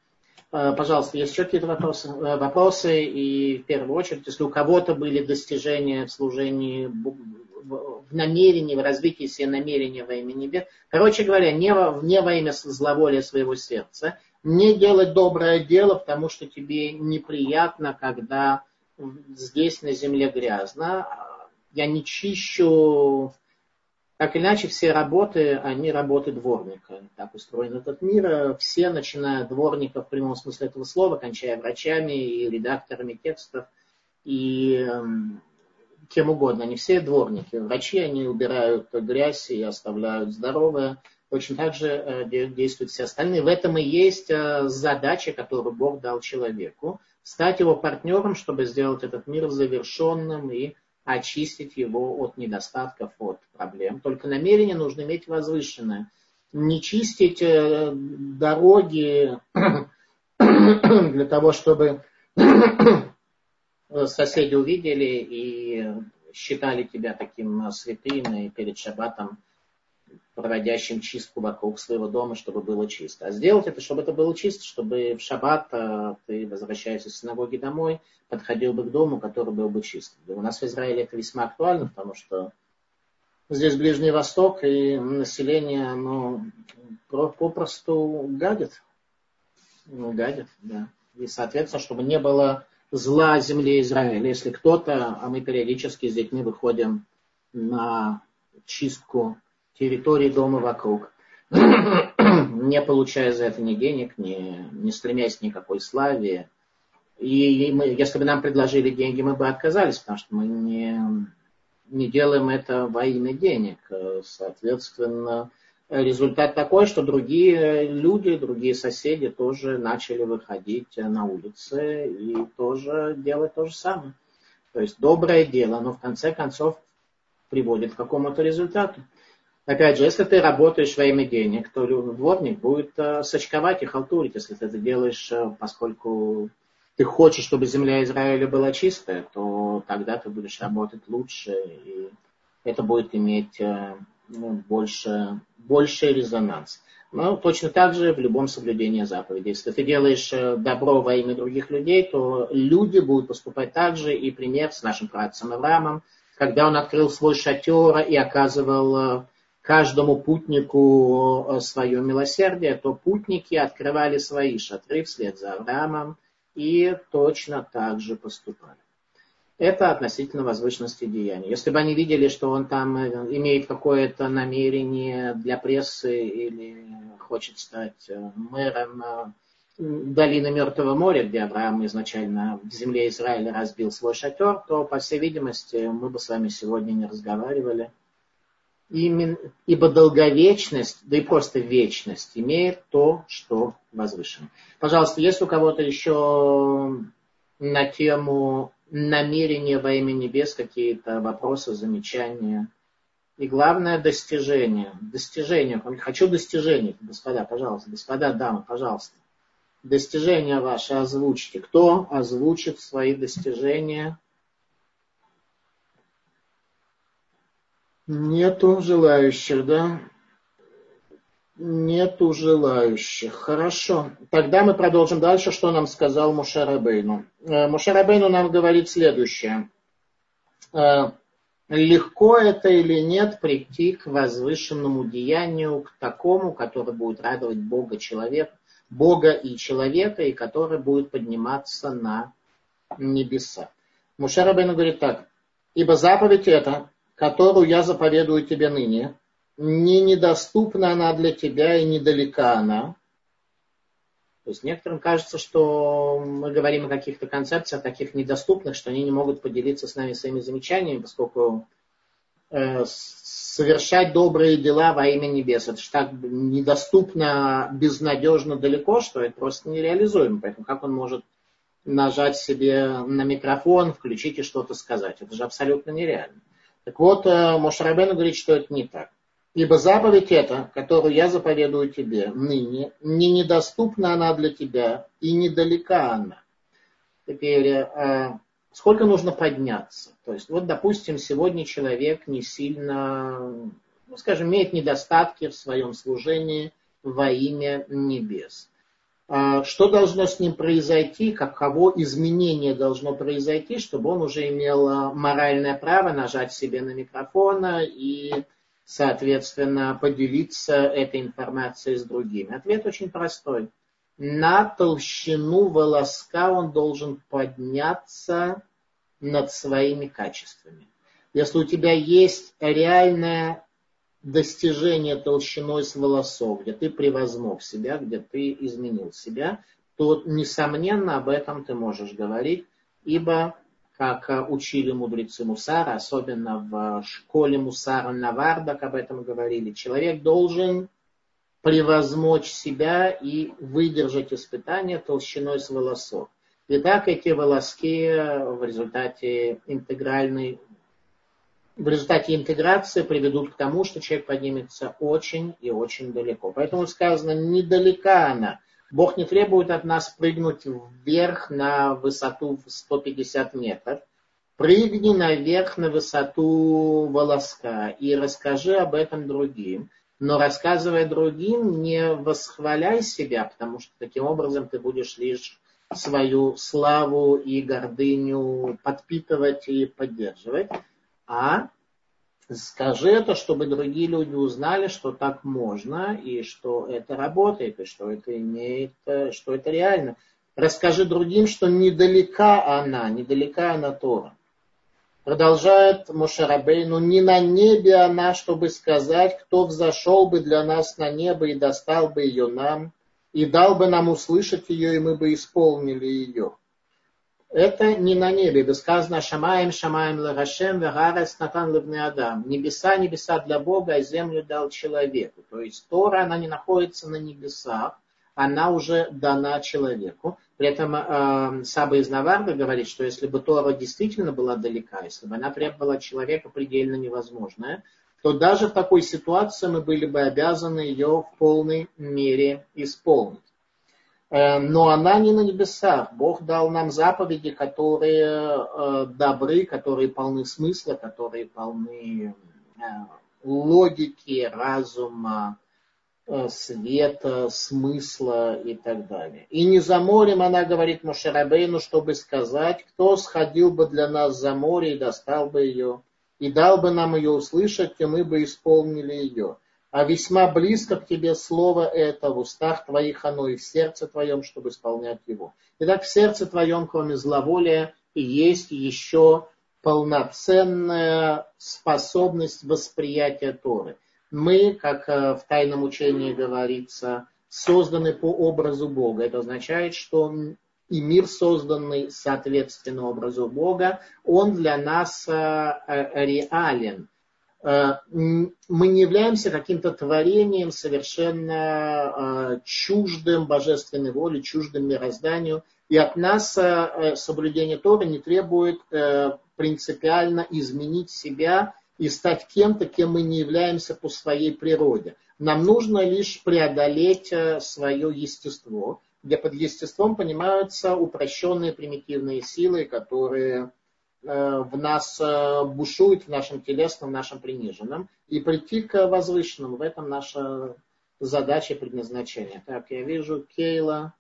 Э, пожалуйста, есть еще какие-то вопросы? Э, вопросы, и в первую очередь, если у кого-то были достижения в служении, в намерении, в развитии себе намерения во имя небес. Короче говоря, не во, не во имя зловолия своего сердца, не делать доброе дело, потому что тебе неприятно, когда здесь на земле грязно. Я не чищу так или иначе, все работы, они работы дворника. Так устроен этот мир. Все, начиная от дворника в прямом смысле этого слова, кончая врачами и редакторами текстов, и э, кем угодно. Они все дворники. Врачи, они убирают грязь и оставляют здоровое. Точно так же э, действуют все остальные. В этом и есть э, задача, которую Бог дал человеку. Стать его партнером, чтобы сделать этот мир завершенным и очистить его от недостатков, от проблем. Только намерение нужно иметь возвышенное. Не чистить э, дороги для того, чтобы соседи увидели и считали тебя таким святым и перед шаббатом проводящим чистку вокруг своего дома, чтобы было чисто. А сделать это, чтобы это было чисто, чтобы в шаббат э, ты, возвращаясь из синагоги домой, подходил бы к дому, который был бы чистым. У нас в Израиле это весьма актуально, потому что здесь Ближний Восток, и население, оно попросту гадит. Ну, гадит, да. И, соответственно, чтобы не было зла земле Израиля. Если кто-то, а мы периодически с детьми выходим на чистку территории дома вокруг, не получая за это ни денег, ни, не стремясь никакой славе. И мы, если бы нам предложили деньги, мы бы отказались, потому что мы не, не делаем это во имя денег. Соответственно, результат такой, что другие люди, другие соседи тоже начали выходить на улицы и тоже делать то же самое. То есть доброе дело, но в конце концов приводит к какому-то результату. Опять же, если ты работаешь во имя денег, то дворник будет э, сочковать и халтурить, если ты это делаешь, э, поскольку ты хочешь, чтобы земля Израиля была чистая, то тогда ты будешь работать лучше, и это будет иметь э, ну, больше, больше резонанс. Но точно так же в любом соблюдении заповедей. Если ты делаешь добро во имя других людей, то люди будут поступать так же. И пример с нашим працем Авраамом, когда он открыл свой шатер и оказывал каждому путнику э, свое милосердие, то путники открывали свои шатры вслед за Авраамом и точно так же поступали. Это относительно возвышенности деяния. Если бы они видели, что он там э, имеет какое-то намерение для прессы или хочет стать э, мэром долины Мертвого моря, где Авраам изначально в земле Израиля разбил свой шатер, то, по всей видимости, мы бы с вами сегодня не разговаривали – Именно, ибо долговечность, да и просто вечность, имеет то, что возвышено. Пожалуйста, есть у кого-то еще на тему намерения во имя небес какие-то вопросы, замечания? И главное достижение. Достижение. Хочу достижений, господа, пожалуйста. Господа, дамы, пожалуйста. Достижения ваши озвучьте. Кто озвучит свои достижения Нету желающих, да? Нету желающих. Хорошо. Тогда мы продолжим дальше, что нам сказал Мушарабейну. Э, Мушарабейну нам говорит следующее. Э, легко это или нет прийти к возвышенному деянию, к такому, который будет радовать Бога, человек, Бога и человека, и который будет подниматься на небеса. Мушарабейну говорит так. Ибо заповедь это которую я заповедую тебе ныне, не недоступна она для тебя и недалека она. То есть некоторым кажется, что мы говорим о каких-то концепциях таких недоступных, что они не могут поделиться с нами своими замечаниями, поскольку э, совершать добрые дела во имя небес, это же так недоступно, безнадежно далеко, что это просто нереализуемо. Поэтому как он может нажать себе на микрофон, включить и что-то сказать? Это же абсолютно нереально. Так вот, э, Мошарабену говорит, что это не так. Ибо заповедь эта, которую я заповедую тебе ныне, не недоступна она для тебя и недалека она. Теперь, э, сколько нужно подняться? То есть, вот, допустим, сегодня человек не сильно, ну, скажем, имеет недостатки в своем служении во имя небес. А, что должно с ним произойти, каково изменение должно произойти, чтобы он уже имел а, моральное право нажать себе на микрофон и, соответственно, поделиться этой информацией с другими. Ответ очень простой. На толщину волоска он должен подняться над своими качествами. Если у тебя есть реальная достижение толщиной с волосов, где ты превозмог себя, где ты изменил себя, то, несомненно, об этом ты можешь говорить, ибо, как учили мудрецы Мусара, особенно в школе Мусара Навардак об этом говорили, человек должен превозмочь себя и выдержать испытание толщиной с волосов. И так эти волоски в результате интегральной в результате интеграции приведут к тому, что человек поднимется очень и очень далеко. Поэтому сказано, недалека она. Бог не требует от нас прыгнуть вверх на высоту в 150 метров. Прыгни наверх на высоту волоска и расскажи об этом другим. Но рассказывая другим, не восхваляй себя, потому что таким образом ты будешь лишь свою славу и гордыню подпитывать и поддерживать а Скажи это, чтобы другие люди узнали, что так можно, и что это работает, и что это имеет, что это реально. Расскажи другим, что недалека она, недалека она Тора. Продолжает Мошарабейну, не на небе она, чтобы сказать, кто взошел бы для нас на небо и достал бы ее нам, и дал бы нам услышать ее, и мы бы исполнили ее. Это не на небе, ибо сказано Шамаем, Шамаем Лагашем, Вегарес Натан Левне Адам. Небеса, небеса для Бога, а землю дал человеку. То есть Тора, она не находится на небесах, она уже дана человеку. При этом э, Саба из Наварда говорит, что если бы Тора действительно была далека, если бы она требовала человека предельно невозможное, то даже в такой ситуации мы были бы обязаны ее в полной мере исполнить. Э, но она не на небесах. Бог дал нам заповеди, которые э, добры, которые полны смысла, которые полны э, логики, разума, света, смысла и так далее. И не за морем, она говорит Мушарабейну, чтобы сказать, кто сходил бы для нас за море и достал бы ее, и дал бы нам ее услышать, и мы бы исполнили ее а весьма близко к тебе слово это, в устах твоих оно и в сердце твоем, чтобы исполнять его. Итак, в сердце твоем, кроме зловолия, есть еще полноценная способность восприятия Торы. Мы, как э, в тайном учении говорится, созданы по образу Бога. Это означает, что и мир, созданный соответственно образу Бога, он для нас э, э, реален. Э, мы не являемся каким-то творением совершенно э, чуждым божественной воле, чуждым мирозданию. И от нас э, соблюдение Торы не требует принципиально изменить себя и стать кем-то, кем мы не являемся по своей природе. Нам нужно лишь преодолеть свое естество, где под естеством понимаются упрощенные примитивные силы, которые в нас э, бушует, в нашем телесном, в нашем приниженном, и прийти к возвышенному. В этом наша задача и предназначение. Так, я вижу, Кейла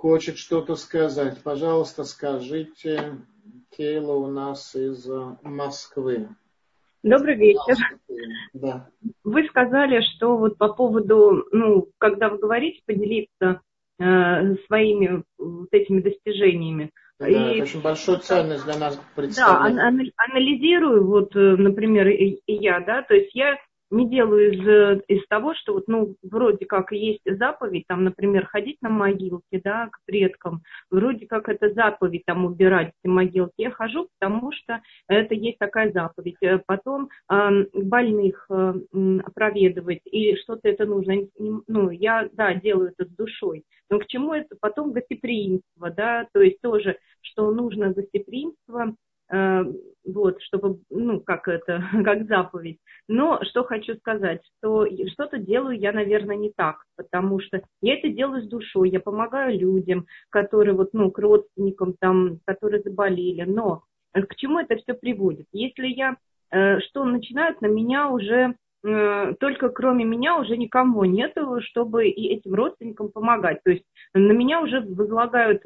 хочет что-то сказать. Пожалуйста, скажите. Кейла у нас из Москвы. Добрый вечер. Да. Вы сказали, что вот по поводу, ну, когда вы говорите, поделиться э, своими вот этими достижениями. Да, и, это очень большую ценность для нас представляет. Да, анализирую, вот, э, например, и, и я, да, то есть я не делаю из, из того, что вот, ну, вроде как есть заповедь, там, например, ходить на могилки, да, к предкам, вроде как это заповедь, там, убирать эти могилки. Я хожу, потому что это есть такая заповедь. Э, потом э, больных э, проведывать или что-то это нужно. Ну, я, да, делаю это с душой. Но к чему это? Потом гостеприимство, да, то есть тоже, что нужно гостеприимство, Э, вот, чтобы, ну, как это, как заповедь. Но что хочу сказать, что что-то делаю я, наверное, не так, потому что я это делаю с душой, я помогаю людям, которые вот, ну, к родственникам там, которые заболели, но к чему это все приводит? Если я, э, что начинают на меня уже Э, только кроме меня уже никому нет, чтобы и этим родственникам помогать. То есть на меня уже возлагают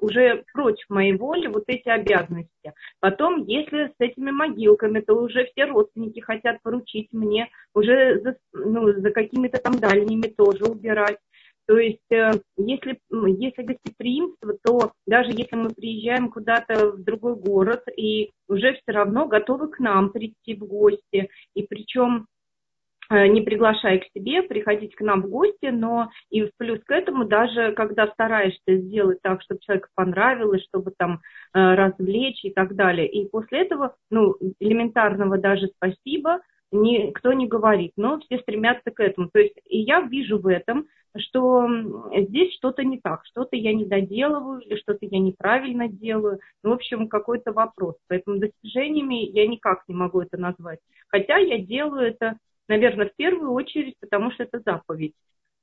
уже против моей воли вот эти обязанности. Потом, если с этими могилками, то уже все родственники хотят поручить мне уже за, ну, за какими-то там дальними тоже убирать. То есть, э, если, если гостеприимство, то даже если мы приезжаем куда-то в другой город и уже все равно готовы к нам прийти в гости, и причем не приглашая к себе, приходить к нам в гости, но и в плюс к этому, даже когда стараешься сделать так, чтобы человеку понравилось, чтобы там э, развлечь и так далее. И после этого, ну, элементарного даже спасибо никто не говорит, но все стремятся к этому. То есть и я вижу в этом что здесь что-то не так, что-то я не доделываю или что-то я неправильно делаю. Ну, в общем, какой-то вопрос. Поэтому достижениями я никак не могу это назвать. Хотя я делаю это, наверное, в первую очередь, потому что это заповедь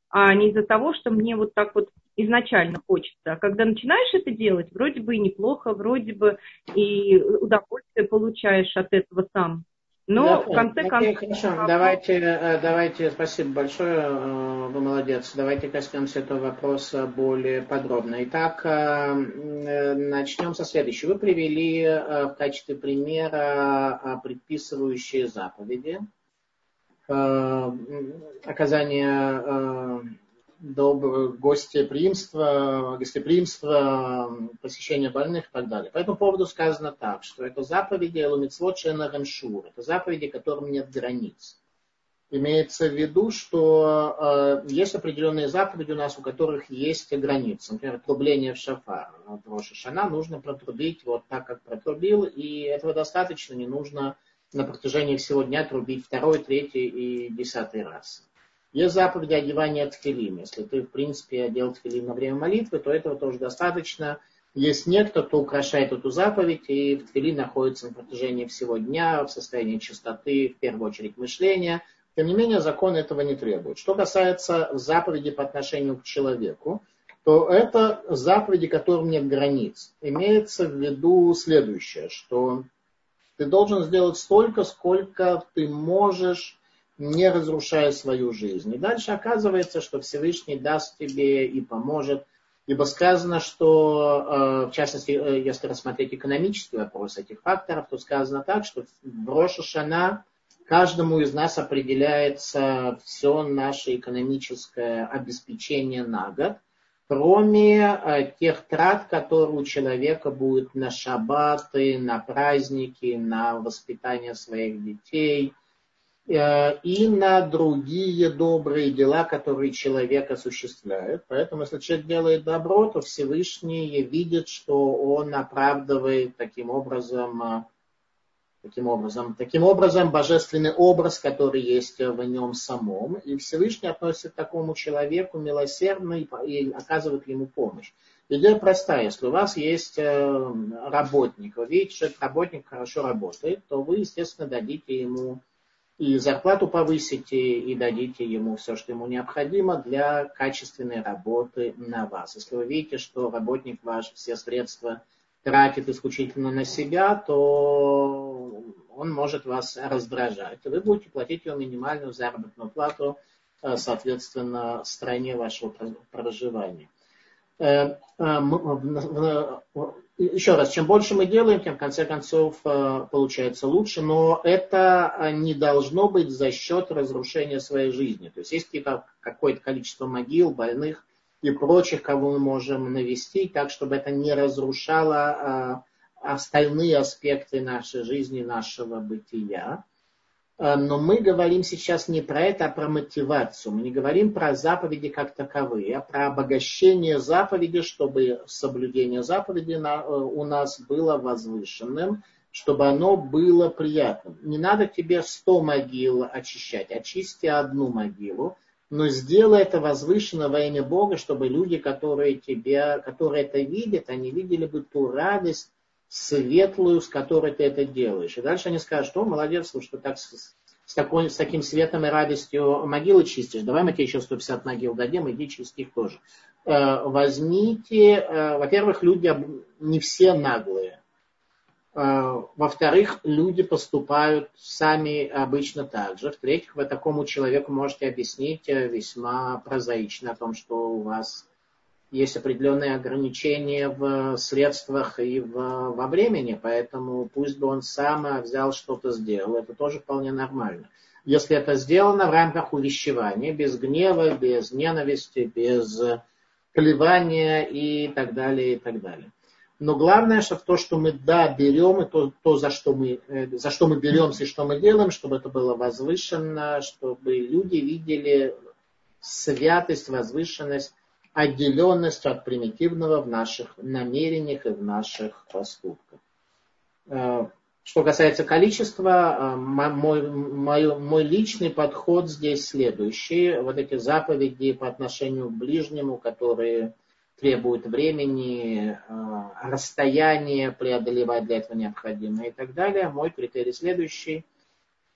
а не из-за того, что мне вот так вот изначально хочется. А когда начинаешь это делать, вроде бы и неплохо, вроде бы и удовольствие получаешь от этого сам. Но да, в конце концов... Хорошо, давайте, э, давайте, спасибо большое, э, вы молодец. Давайте коснемся этого вопроса более подробно. Итак, э, начнем со следующего. Вы привели в качестве примера предписывающие заповеди, оказание доброго гостеприимства, гостеприимства, посещения больных и так далее. По этому поводу сказано так, что это заповеди Элумицвот Шенареншур, это заповеди, которым нет границ. Имеется в виду, что э, есть определенные заповеди у нас, у которых есть границы. Например, трубление в шафар. В Рошашана нужно протрубить вот так, как протрубил, и этого достаточно, не нужно на протяжении всего дня трубить второй, третий и десятый раз. Есть заповеди одевания тфилин. Если ты, в принципе, одел тфилин на время молитвы, то этого тоже достаточно. Есть некто, кто украшает эту заповедь, и в тфилин находится на протяжении всего дня в состоянии чистоты, в первую очередь мышления. Тем не менее, закон этого не требует. Что касается заповеди по отношению к человеку, то это заповеди, которым нет границ. Имеется в виду следующее, что ты должен сделать столько, сколько ты можешь не разрушая свою жизнь. И дальше оказывается, что Всевышний даст тебе и поможет. Ибо сказано, что, э, в частности, э, если рассмотреть экономический вопрос этих факторов, то сказано так, что в Роша Шана каждому из нас определяется все наше экономическое обеспечение на год, кроме э, тех трат, которые у человека будут на шаббаты, на праздники, на воспитание своих детей – Э, и на другие добрые дела, которые человек осуществляет. Поэтому, если человек делает добро, то Всевышний видит, что он оправдывает таким образом, э, таким образом, таким образом божественный образ, который есть в нем самом. И Всевышний относится к такому человеку милосердно и оказывает ему помощь. Идея простая. Если у вас есть э, работник, вы видите, что этот работник хорошо работает, то вы, естественно, дадите ему и зарплату повысите, и дадите ему все, что ему необходимо для качественной работы на вас. Если вы видите, что работник ваш все средства тратит исключительно на себя, то он может вас раздражать. Вы будете платить ему минимальную заработную плату, э, соответственно, стране вашего проживания. Э, э, еще раз, чем больше мы делаем, тем в конце концов получается лучше, но это не должно быть за счет разрушения своей жизни. То есть есть какое-то количество могил, больных и прочих, кого мы можем навестить, так, чтобы это не разрушало остальные аспекты нашей жизни, нашего бытия. Э, но мы говорим сейчас не про это, а про мотивацию. Мы не говорим про заповеди как таковые, а про обогащение заповеди, чтобы соблюдение заповеди э, у нас было возвышенным, чтобы оно было приятным. Не надо тебе сто могил очищать, очисти одну могилу, но сделай это возвышенно во имя Бога, чтобы люди, которые, тебя, которые это видят, они видели бы ту радость, светлую, с которой ты это делаешь. И дальше они скажут, что молодец, что так с, с, такой, с таким светом и радостью могилы чистишь. Давай мы тебе еще 150 могил дадим, иди чисти их тоже. Э, возьмите, э, во-первых, люди не все наглые. Э, во-вторых, люди поступают сами обычно так же. В-третьих, вы такому человеку можете объяснить весьма прозаично о том, что у вас есть определенные ограничения в средствах и в, во времени, поэтому пусть бы он сам взял что-то сделал, это тоже вполне нормально. Если это сделано в рамках увещевания, без гнева, без ненависти, без плевания и так далее, и так далее. Но главное, что то, что мы да, берем, и то, то за, что мы, э, за что мы беремся и что мы делаем, чтобы это было возвышенно, чтобы люди видели святость, возвышенность отделенность от примитивного в наших намерениях и в наших поступках. Э, что касается количества, э, мой, мой, мой личный подход здесь следующий. Вот эти заповеди по отношению к ближнему, которые требуют времени, э, расстояния преодолевать для этого необходимо и так далее. Мой критерий следующий –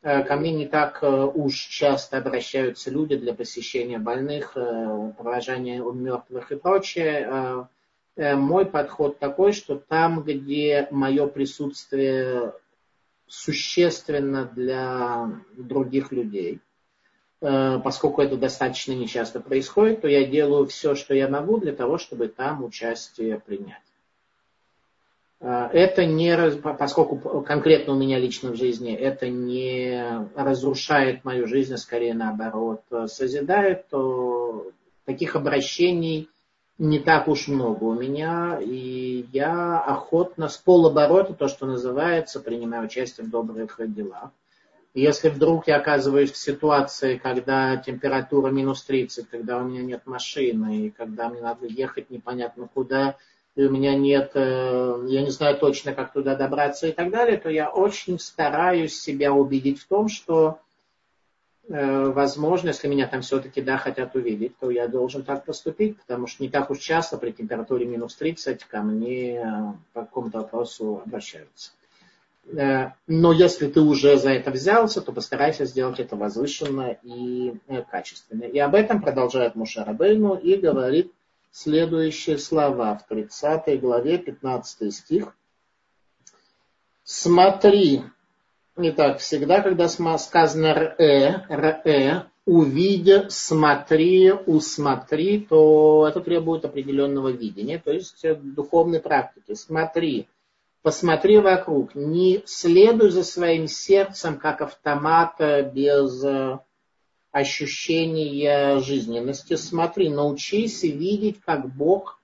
Э, ко мне не так э, уж часто обращаются люди для посещения больных, э, провожания мертвых и прочее. Мой подход такой, что там, где мое присутствие существенно для других людей, поскольку это достаточно нечасто происходит, то я делаю все, что я могу для того, чтобы там участие принять. Э, это не, поскольку конкретно у меня лично в жизни, это не разрушает мою жизнь, а скорее наоборот созидает, то таких обращений не так уж много у меня, и я охотно с полоборота, то, что называется, принимаю участие в добрых делах. Если вдруг я оказываюсь в ситуации, когда температура минус 30, когда у меня нет машины, и когда мне надо ехать непонятно куда, и у меня нет, э, я не знаю точно, как туда добраться и так далее, то я очень стараюсь себя убедить в том, что Э, возможно, если меня там все-таки да, хотят увидеть, то я должен так поступить, потому что не так уж часто при температуре минус 30 ко мне э, по какому-то вопросу обращаются. Э, но если ты уже за это взялся, то постарайся сделать это возвышенно и качественно. И об этом продолжает Мушарабейну и говорит следующие слова в 30 главе, 15 стих. Смотри, Итак, всегда, когда сказано «ре», «ре», увидя, смотри, усмотри, то это требует определенного видения, то есть э, духовной практики. Смотри, посмотри вокруг, не следуй за своим сердцем, как автомат э, без э, ощущения жизненности. Смотри, научись видеть, как Бог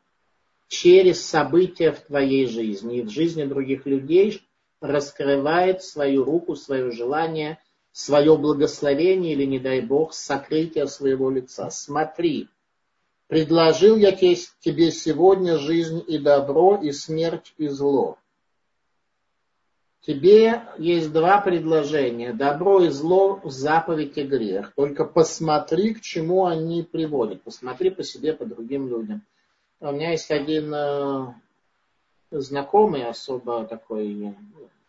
через события в твоей жизни и в жизни других людей раскрывает свою руку, свое желание, свое благословение или, не дай Бог, сокрытие своего лица. Смотри, предложил я тебе сегодня жизнь и добро, и смерть и зло. Тебе есть два предложения. Добро и зло, заповедь и грех. Только посмотри, к чему они приводят. Посмотри по себе, по другим людям. У меня есть один э, знакомый, особо такой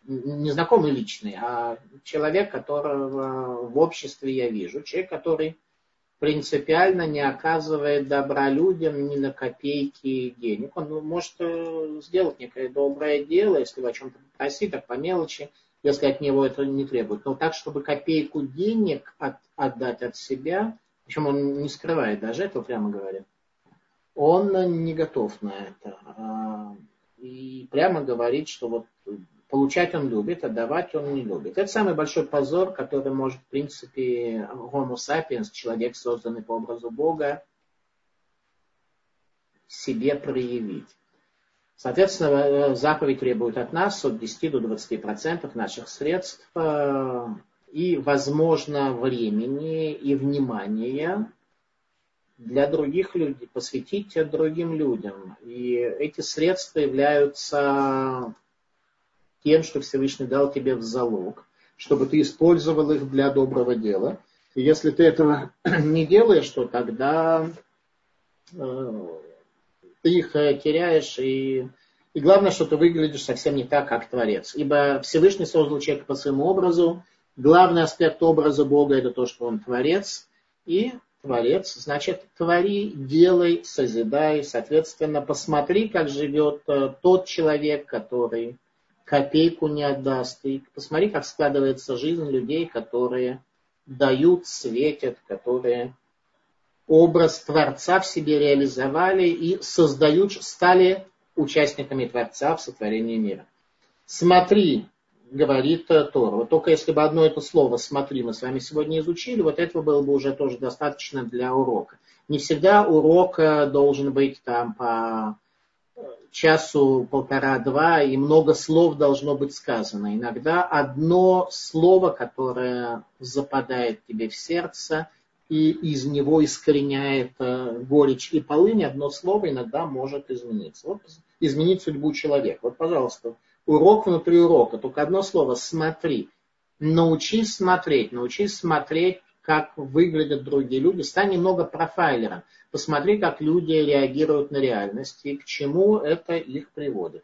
незнакомый личный, а человек, которого в обществе я вижу, человек, который принципиально не оказывает добра людям ни на копейки денег. Он может э, сделать некое доброе дело, если вы о чем-то попросите, так по мелочи, если от него это не требует. Но так, чтобы копейку денег от, отдать от себя, причем он не скрывает даже этого, прямо говоря, он не готов на это. А, и прямо говорит, что вот Получать он любит, отдавать он не любит. Это самый большой позор, который может, в принципе, Homo sapiens, человек, созданный по образу Бога, себе проявить. Соответственно, заповедь требует от нас от 10 до 20% наших средств э, и, возможно, времени и внимания для других людей, посвятить другим людям. И эти средства являются тем, что Всевышний дал тебе в залог, чтобы ты использовал их для доброго дела. И если ты этого не делаешь, то тогда э, ты их э, теряешь, и, и главное, что ты выглядишь совсем не так, как Творец. Ибо Всевышний создал человека по своему образу. Главный аспект образа Бога это то, что он Творец. И Творец, значит, твори, делай, созидай. Соответственно, посмотри, как живет э, тот человек, который копейку не отдаст. И посмотри, как складывается жизнь людей, которые дают, светят, которые образ Творца в себе реализовали и создают, стали участниками Творца в сотворении мира. Смотри, говорит Тора. Вот только если бы одно это слово «смотри» мы с вами сегодня изучили, вот этого было бы уже тоже достаточно для урока. Не всегда урок должен быть там по часу полтора-два, и много слов должно быть сказано. Иногда одно слово, которое западает тебе в сердце, и из него искореняет э, горечь и полынь, одно слово иногда может измениться. Вот изменить судьбу человека. Вот, пожалуйста, урок внутри урока, только одно слово «смотри». Научись смотреть, научись смотреть, как выглядят другие люди, стань немного профайлером – Посмотри, как люди реагируют на реальность и к чему это их приводит.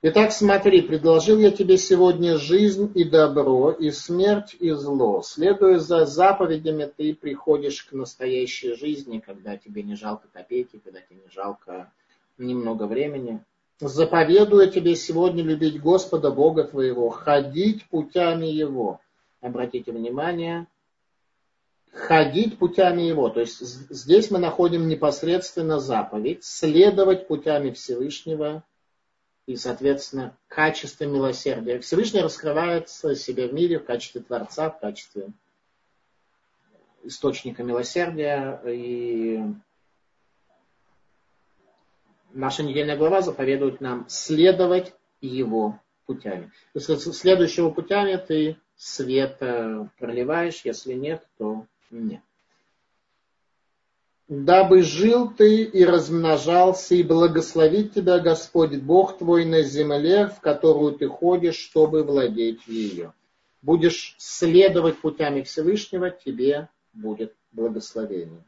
Итак, смотри, предложил я тебе сегодня жизнь и добро, и смерть, и зло. Следуя за заповедями, ты приходишь к настоящей жизни, когда тебе не жалко копейки, когда тебе не жалко немного времени. Заповедую тебе сегодня любить Господа Бога твоего, ходить путями Его. Обратите внимание, ходить путями Его. То есть здесь мы находим непосредственно заповедь, следовать путями Всевышнего и, соответственно, качество милосердия. Всевышний раскрывается себе в мире в качестве Творца, в качестве источника милосердия. И наша недельная глава заповедует нам следовать его путями. Если следующего путями ты свет проливаешь, если нет, то нет. Дабы жил ты и размножался, и благословит тебя Господь Бог твой на земле, в которую ты ходишь, чтобы владеть ее. Будешь следовать путями Всевышнего, тебе будет благословение.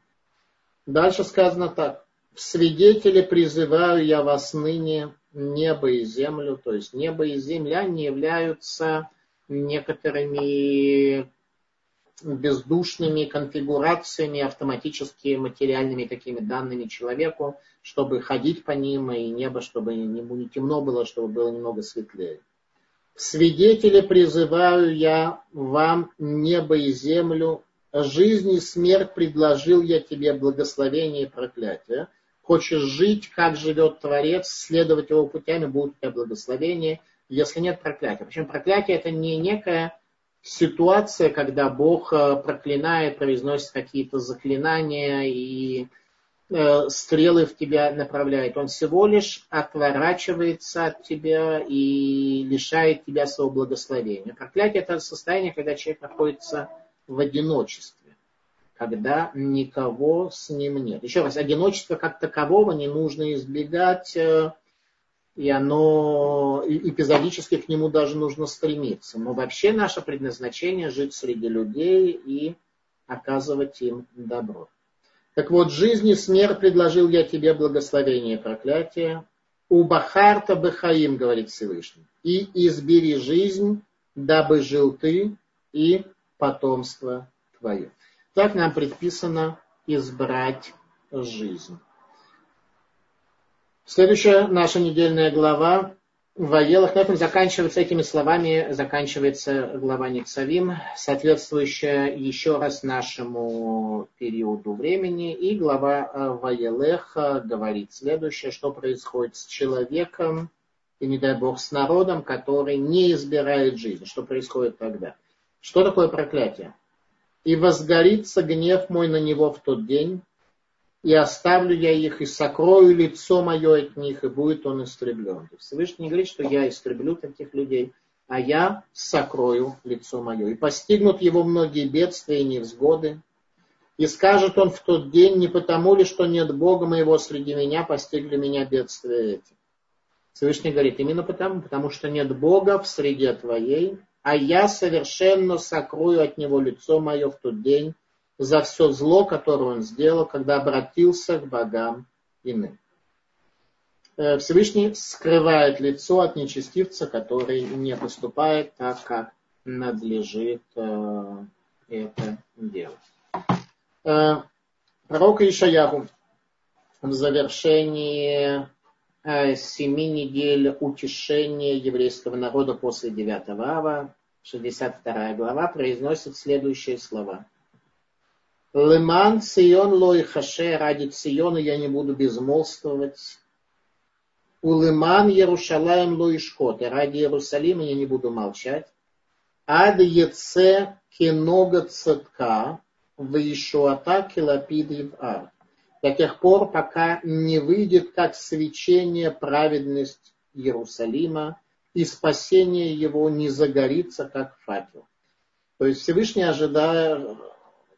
Дальше сказано так. В свидетели призываю я вас ныне небо и землю. То есть небо и земля не являются некоторыми бездушными конфигурациями, автоматически материальными такими данными человеку, чтобы ходить по ним, и небо, чтобы ему не темно было, чтобы было немного светлее. Свидетели призываю я вам небо и землю, жизнь и смерть предложил я тебе благословение и проклятие. Хочешь жить, как живет Творец, следовать его путями, будет у тебя благословение, если нет проклятия. Причем проклятие это не некая ситуация, когда Бог э, проклинает, произносит какие-то заклинания и э, стрелы в тебя направляет. Он всего лишь отворачивается от тебя и лишает тебя своего благословения. Проклятие это состояние, когда человек находится в одиночестве, когда никого с ним нет. Еще раз, одиночество как такового не нужно избегать, э, и оно эпизодически к нему даже нужно стремиться. Но вообще наше предназначение жить среди людей и оказывать им добро. Так вот, жизнь и смерть предложил я тебе благословение и проклятие. У Бахарта Бахаим, говорит Всевышний, и избери жизнь, дабы жил ты и потомство твое. Так нам предписано избрать жизнь. Следующая наша недельная глава Ваелах. На этом заканчивается этими словами, заканчивается глава Никсавим, соответствующая еще раз нашему периоду времени. И глава э, Ваелех говорит следующее, что происходит с человеком, и не дай Бог с народом, который не избирает жизнь. Что происходит тогда? Что такое проклятие? И возгорится гнев мой на него в тот день, и оставлю я их, и сокрою лицо мое от них, и будет он истреблен. Всевышний не говорит, что я истреблю таких людей, а я сокрою лицо мое. И постигнут его многие бедствия и невзгоды. И скажет он в тот день, не потому ли, что нет Бога моего среди меня, постигли меня бедствия эти. Всевышний говорит, именно потому, потому что нет Бога в среде твоей, а я совершенно сокрою от него лицо мое в тот день, за все зло, которое он сделал, когда обратился к богам иным. Э, Всевышний скрывает лицо от нечестивца, который не поступает так, как надлежит э, это делать. Э, пророк Ишаяху в завершении семи недель утешения еврейского народа после 9 ава, 62 глава, произносит следующие слова – Леман Сион лой хаше, ради Сиона я не буду безмолвствовать. У Леман Ярушалаем лой шкот, ради Иерусалима я не буду молчать. Ад еце кенога цетка, в Ишуата килапиды в ар. До тех пор, пока не выйдет как свечение праведность Иерусалима, и спасение его не загорится, как факел. То есть Всевышний, ожидая,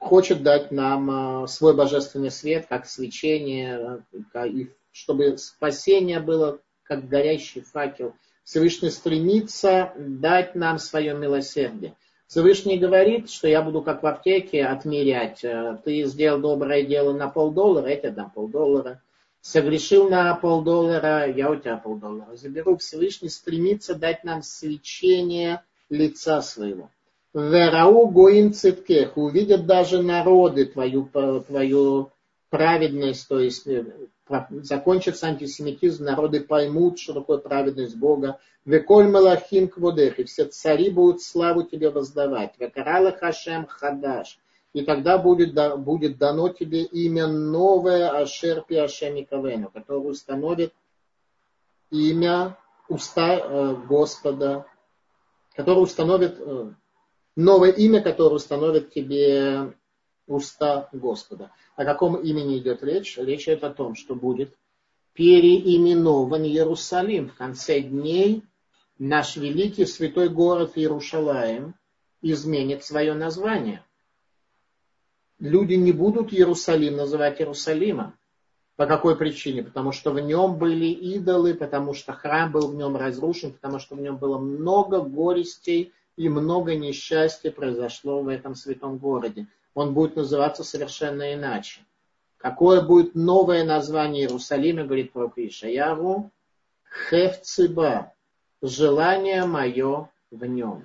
хочет дать нам э, свой божественный свет, как свечение, э, чтобы спасение было как горящий факел. Всевышний стремится дать нам свое милосердие. Всевышний говорит, что я буду как в аптеке отмерять. Э, ты сделал доброе дело на полдоллара, я тебе дам полдоллара. Согрешил на полдоллара, я у тебя полдоллара заберу. Всевышний стремится дать нам свечение лица своего. Верау гоим циткех, увидят даже народы твою, твою праведность, то есть э, закончится антисемитизм, народы поймут, что такое праведность Бога. Веколь малахим кводех, и все цари будут славу тебе воздавать. Векарала хашем хадаш. И тогда будет, будет дано тебе имя новое Ашер Пиашеми Кавену, которое установит имя уста э, Господа, которое установит э, новое имя, которое установит тебе уста Господа. О каком имени идет речь? Речь идет о том, что будет переименован Иерусалим. В конце дней наш великий святой город Иерушалаем изменит свое название. Люди не будут Иерусалим называть Иерусалимом. По какой причине? Потому что в нем были идолы, потому что храм был в нем разрушен, потому что в нем было много горестей и много несчастья произошло в этом святом городе он будет называться совершенно иначе. Какое будет новое название Иерусалима, говорит пророк Ишаяру? Хевциба. Желание мое в нем.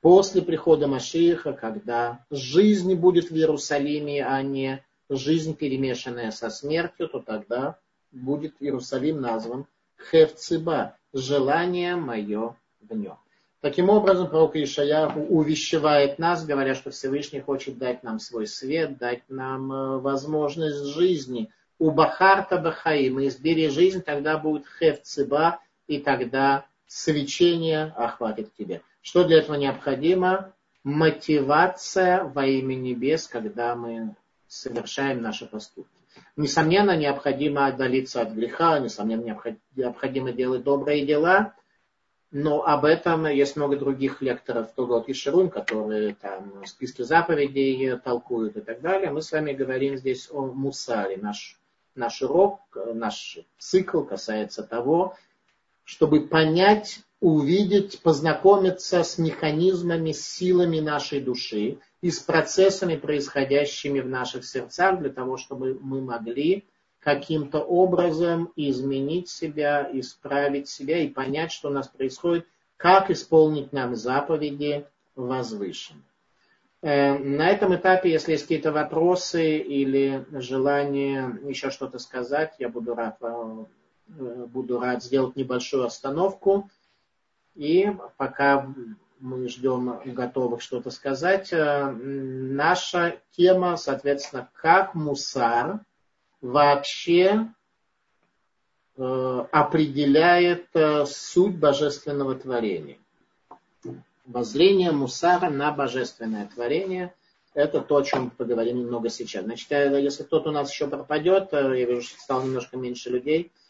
После прихода Машииха, когда жизнь будет в Иерусалиме, а не жизнь, перемешанная со смертью, то тогда будет Иерусалим назван Хевциба. Желание мое в нем. Таким образом, пророк Ишаяху увещевает нас, говоря, что Всевышний хочет дать нам свой свет, дать нам э, возможность жизни. У Бахарта Бахаим, избери жизнь, тогда будет хев цыба, и тогда свечение охватит тебя. Что для этого необходимо? Мотивация во имя небес, когда мы совершаем наши поступки. Несомненно, необходимо отдалиться от греха, несомненно, необходимо делать добрые дела – но об этом есть много других лекторов Тогот и Ширун, которые там списки заповедей толкуют и так далее. Мы с вами говорим здесь о мусаре. Наш, наш урок, наш цикл касается того, чтобы понять, увидеть, познакомиться с механизмами, с силами нашей души и с процессами, происходящими в наших сердцах, для того, чтобы мы могли каким-то образом изменить себя, исправить себя и понять, что у нас происходит, как исполнить нам заповеди возвышенно. Э, на этом этапе, если есть какие-то вопросы или желание еще что-то сказать, я буду рад, э, буду рад сделать небольшую остановку. И пока мы ждем готовых что-то сказать, э, наша тема, соответственно, как мусар – вообще э, определяет э, суть божественного творения. Воззрение Мусара на божественное творение – это то, о чем поговорим немного сейчас. Значит, э, если кто-то у нас еще пропадет, я вижу, что стало немножко меньше людей –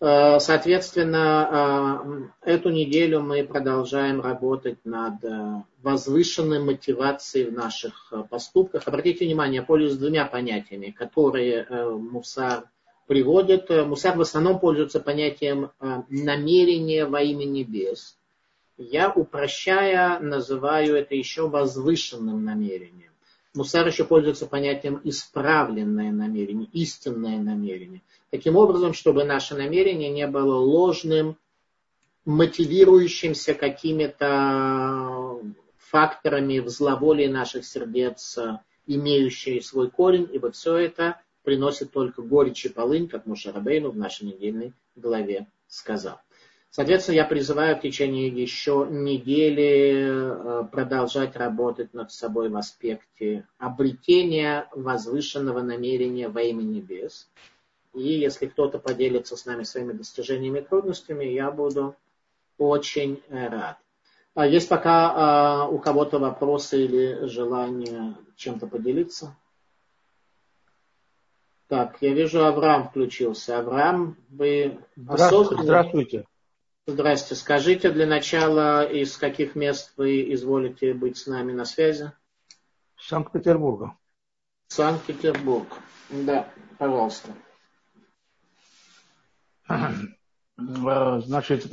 соответственно, э, эту неделю мы продолжаем работать над э, возвышенной мотивацией в наших поступках. Обратите внимание, я пользуюсь двумя понятиями, которые Мусар приводит. Мусар в основном пользуется понятием намерения во имя небес. Я, упрощая, называю это еще возвышенным намерением. Мусар еще пользуется понятием исправленное намерение, истинное намерение. Таким образом, чтобы наше намерение не было ложным, мотивирующимся какими-то факторами в зловолии наших сердец, имеющие свой корень, ибо все это приносит только горечь и полынь, как Мушарабейну в нашей недельной главе сказал. Соответственно, я призываю в течение еще недели э, продолжать работать над собой в аспекте обретения возвышенного намерения во имя небес. И если кто-то поделится с нами своими достижениями и трудностями, я буду очень рад. А есть пока а, у кого-то вопросы или желание чем-то поделиться? Так, я вижу, Авраам включился. Авраам, вы Здравствуйте. Здравствуйте. Здрасте. Скажите для начала, из каких мест вы изволите быть с нами на связи? Санкт-Петербурга. Санкт-Петербург. Да, пожалуйста. Значит,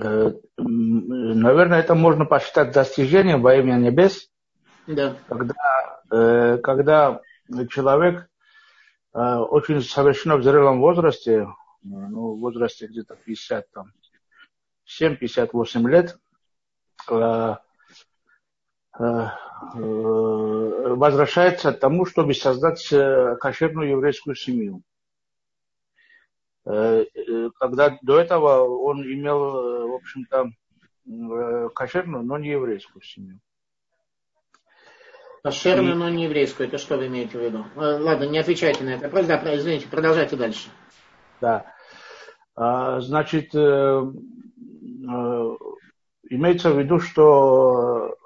э, наверное, это можно посчитать достижением во имя небес. Да. Когда, э, когда человек э, очень совершенно в зрелом возрасте, ну, в возрасте где-то 50, там, 7-58 лет, возвращается к тому, чтобы создать кошерную еврейскую семью. Когда до этого он имел, в общем-то, кошерную, но не еврейскую семью. Кошерную, но не еврейскую. Это что вы имеете в виду? Ладно, не отвечайте на это вопрос. Да, извините, продолжайте дальше. Да. А, значит, имеется в виду, что э,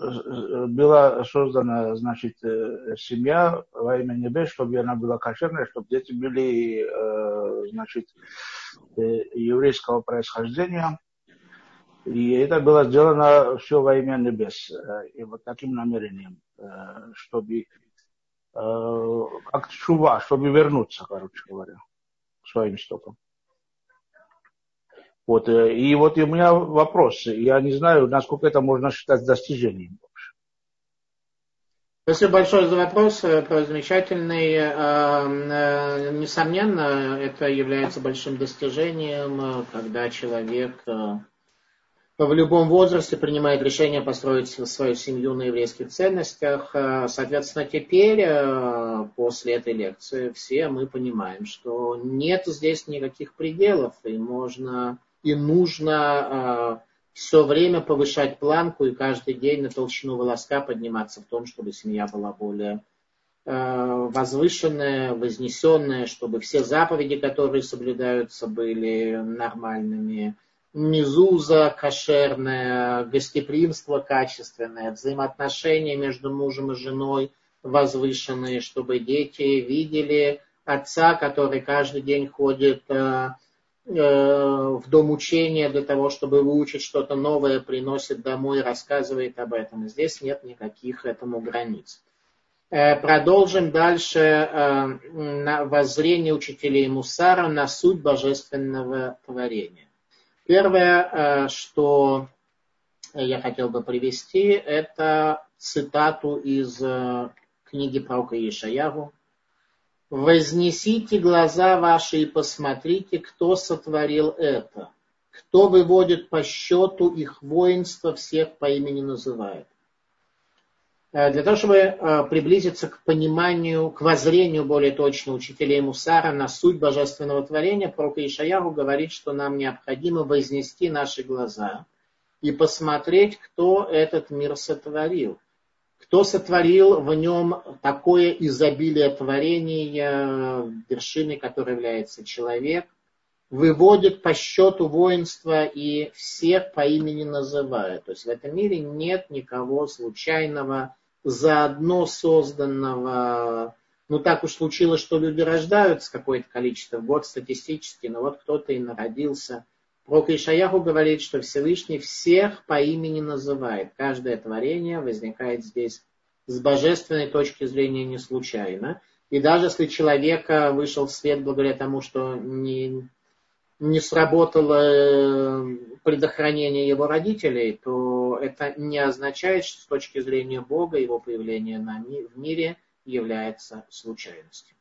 была создана, значит, э, семья во имя небес, чтобы она была кошерная, чтобы дети были, э, значит, еврейского происхождения. И это было сделано все во имя небес. И вот таким намерением, чтобы как чува, чтобы вернуться, короче говоря, к своим стопам. Вот, э, и вот у меня вопрос. Я не знаю, насколько это можно считать достижением. Спасибо большое за вопрос, э, замечательный. Э, несомненно, это является большим достижением, когда человек в любом возрасте принимает решение построить свою семью на еврейских ценностях. Соответственно, теперь, после этой лекции, все мы понимаем, что нет здесь никаких пределов, и можно и нужно а, все время повышать планку и каждый день на толщину волоска подниматься в том, чтобы семья была более а, возвышенная, вознесенная, чтобы все заповеди, которые соблюдаются, были нормальными. Мизуза кошерная, гостеприимство качественное, взаимоотношения между мужем и женой возвышенные, чтобы дети видели отца, который каждый день ходит а, в дом учения для того, чтобы выучить что-то новое, приносит домой, рассказывает об этом. Здесь нет никаких этому границ. Э, продолжим дальше э, на воззрение учителей Мусара на суть божественного творения. Первое, что я хотел бы привести, это цитату из книги пророка Ишаягу, Вознесите глаза ваши и посмотрите, кто сотворил это. Кто выводит по счету их воинство, всех по имени называет. Э, для того, чтобы э, приблизиться к пониманию, к воззрению более точно учителей Мусара на суть божественного творения, пророк Ишаяру говорит, что нам необходимо вознести наши глаза и посмотреть, кто этот мир сотворил – кто сотворил в нем такое изобилие творения, вершиной которой является человек, выводит по счету воинства и всех по имени называет. То есть в этом мире нет никого случайного, заодно созданного. Ну так уж случилось, что люди рождаются какое-то количество в год статистически, но вот кто-то и народился – Пророк Ишаяху говорит, что Всевышний всех по имени называет. Каждое творение возникает здесь с божественной точки зрения не случайно. И даже если человека вышел в свет благодаря тому, что не, не сработало э, предохранение его родителей, то это не означает, что с точки зрения Бога его появление на, в мире является случайностью.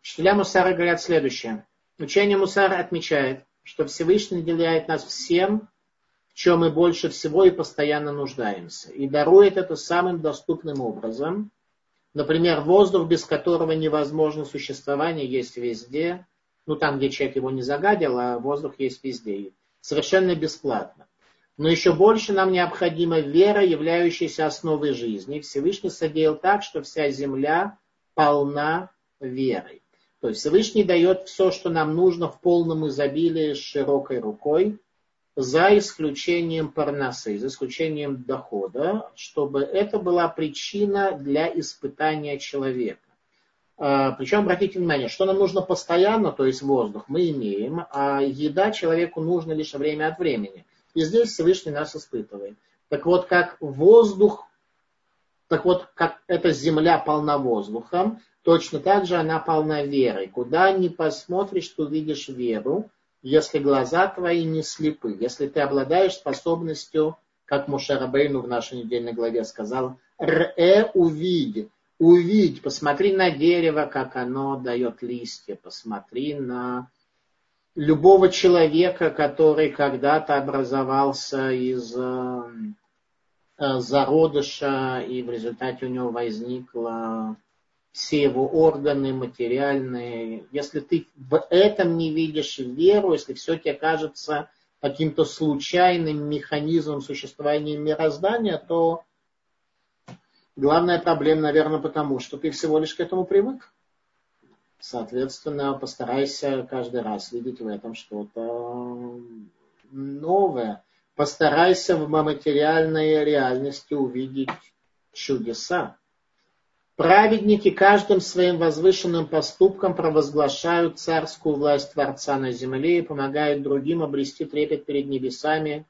Учителя Мусара говорят следующее. Учение Мусара отмечает, что Всевышний наделяет нас всем, в чем мы больше всего и постоянно нуждаемся. И дарует это самым доступным образом. Например, воздух, без которого невозможно существование, есть везде. Ну, там, где человек его не загадил, а воздух есть везде. Совершенно бесплатно. Но еще больше нам необходима вера, являющаяся основой жизни. Всевышний содеял так, что вся земля полна верой. То есть Всевышний дает все, что нам нужно в полном изобилии широкой рукой, за исключением парносы, за исключением дохода, чтобы это была причина для испытания человека. А, Причем, обратите внимание, что нам нужно постоянно, то есть воздух, мы имеем, а еда человеку нужна лишь время от времени. И здесь Всевышний нас испытывает. Так вот, как воздух, так вот, как эта земля полна воздухом, Точно так же она полна верой. Куда ни посмотришь, ты увидишь веру, если глаза твои не слепы, если ты обладаешь способностью, как Мушарабейну в нашей недельной главе сказал, «Ре увидь, увидь, посмотри на дерево, как оно дает листья, посмотри на любого человека, который когда-то образовался из э, зародыша, и в результате у него возникла все его органы материальные. Если ты в этом не видишь веру, если все тебе кажется каким-то случайным механизмом существования мироздания, то главная проблема, наверное, потому что ты всего лишь к этому привык. Соответственно, постарайся каждый раз видеть в этом что-то новое. Постарайся в материальной реальности увидеть чудеса. Праведники каждым своим возвышенным поступком провозглашают царскую власть Творца на земле и помогают другим обрести трепет перед небесами,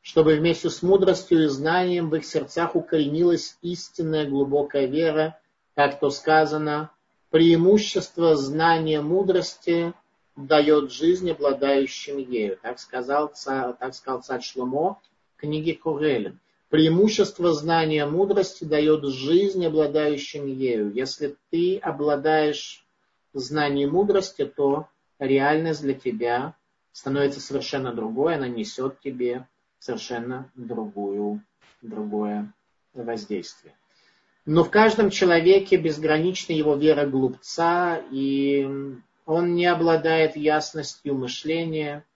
чтобы вместе с мудростью и знанием в их сердцах укоренилась истинная глубокая вера, как то сказано, преимущество знания мудрости дает жизнь обладающим ею. Так сказал, так сказал царь Шломо в книге Курелин. Преимущество знания мудрости дает жизнь обладающим ею. Если ты обладаешь знанием мудрости, то реальность для тебя становится совершенно другой, она несет тебе совершенно другую, другое воздействие. Но в каждом человеке безгранична его вера глупца, и он не обладает ясностью мышления –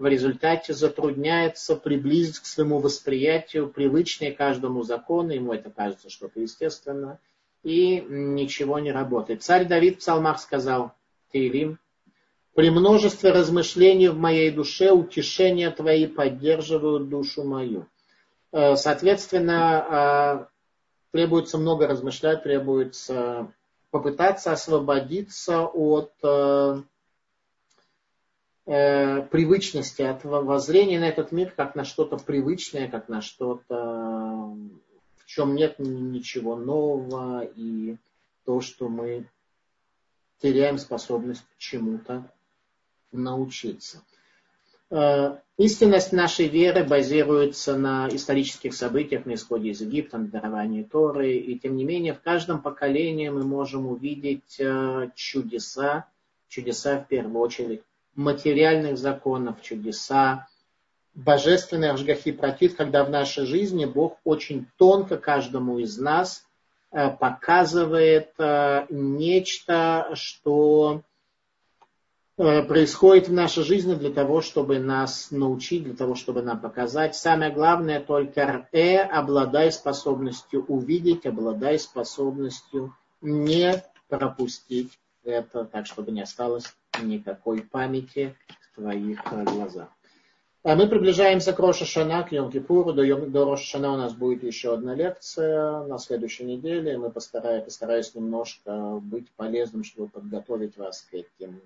в результате затрудняется приблизить к своему восприятию привычные каждому закону, ему это кажется что-то естественно, и ничего не работает. Царь Давид в псалмах сказал, Тейлим, при множестве размышлений в моей душе утешения твои поддерживают душу мою. Э, соответственно, э, требуется много размышлять, требуется попытаться освободиться от э, привычности, от воззрения на этот мир как на что-то привычное, как на что-то, в чем нет ничего нового, и то, что мы теряем способность чему-то научиться. Э, истинность нашей веры базируется на исторических событиях на исходе из Египта, на даровании Торы, и тем не менее в каждом поколении мы можем увидеть э, чудеса, чудеса в первую очередь материальных законов, чудеса, божественный Ашгахи Протит, когда в нашей жизни Бог очень тонко каждому из нас э, показывает э, нечто, что э, происходит в нашей жизни для того, чтобы нас научить, для того, чтобы нам показать. Самое главное только э, обладай способностью увидеть, обладай способностью не пропустить это, так чтобы не осталось никакой памяти в твоих э, глазах. А мы приближаемся к Роша Шана, к Йом Кипуру. До, до Роша Шана у нас будет еще одна лекция на следующей неделе. Мы постараемся, постараюсь немножко быть полезным, чтобы подготовить вас к, этим,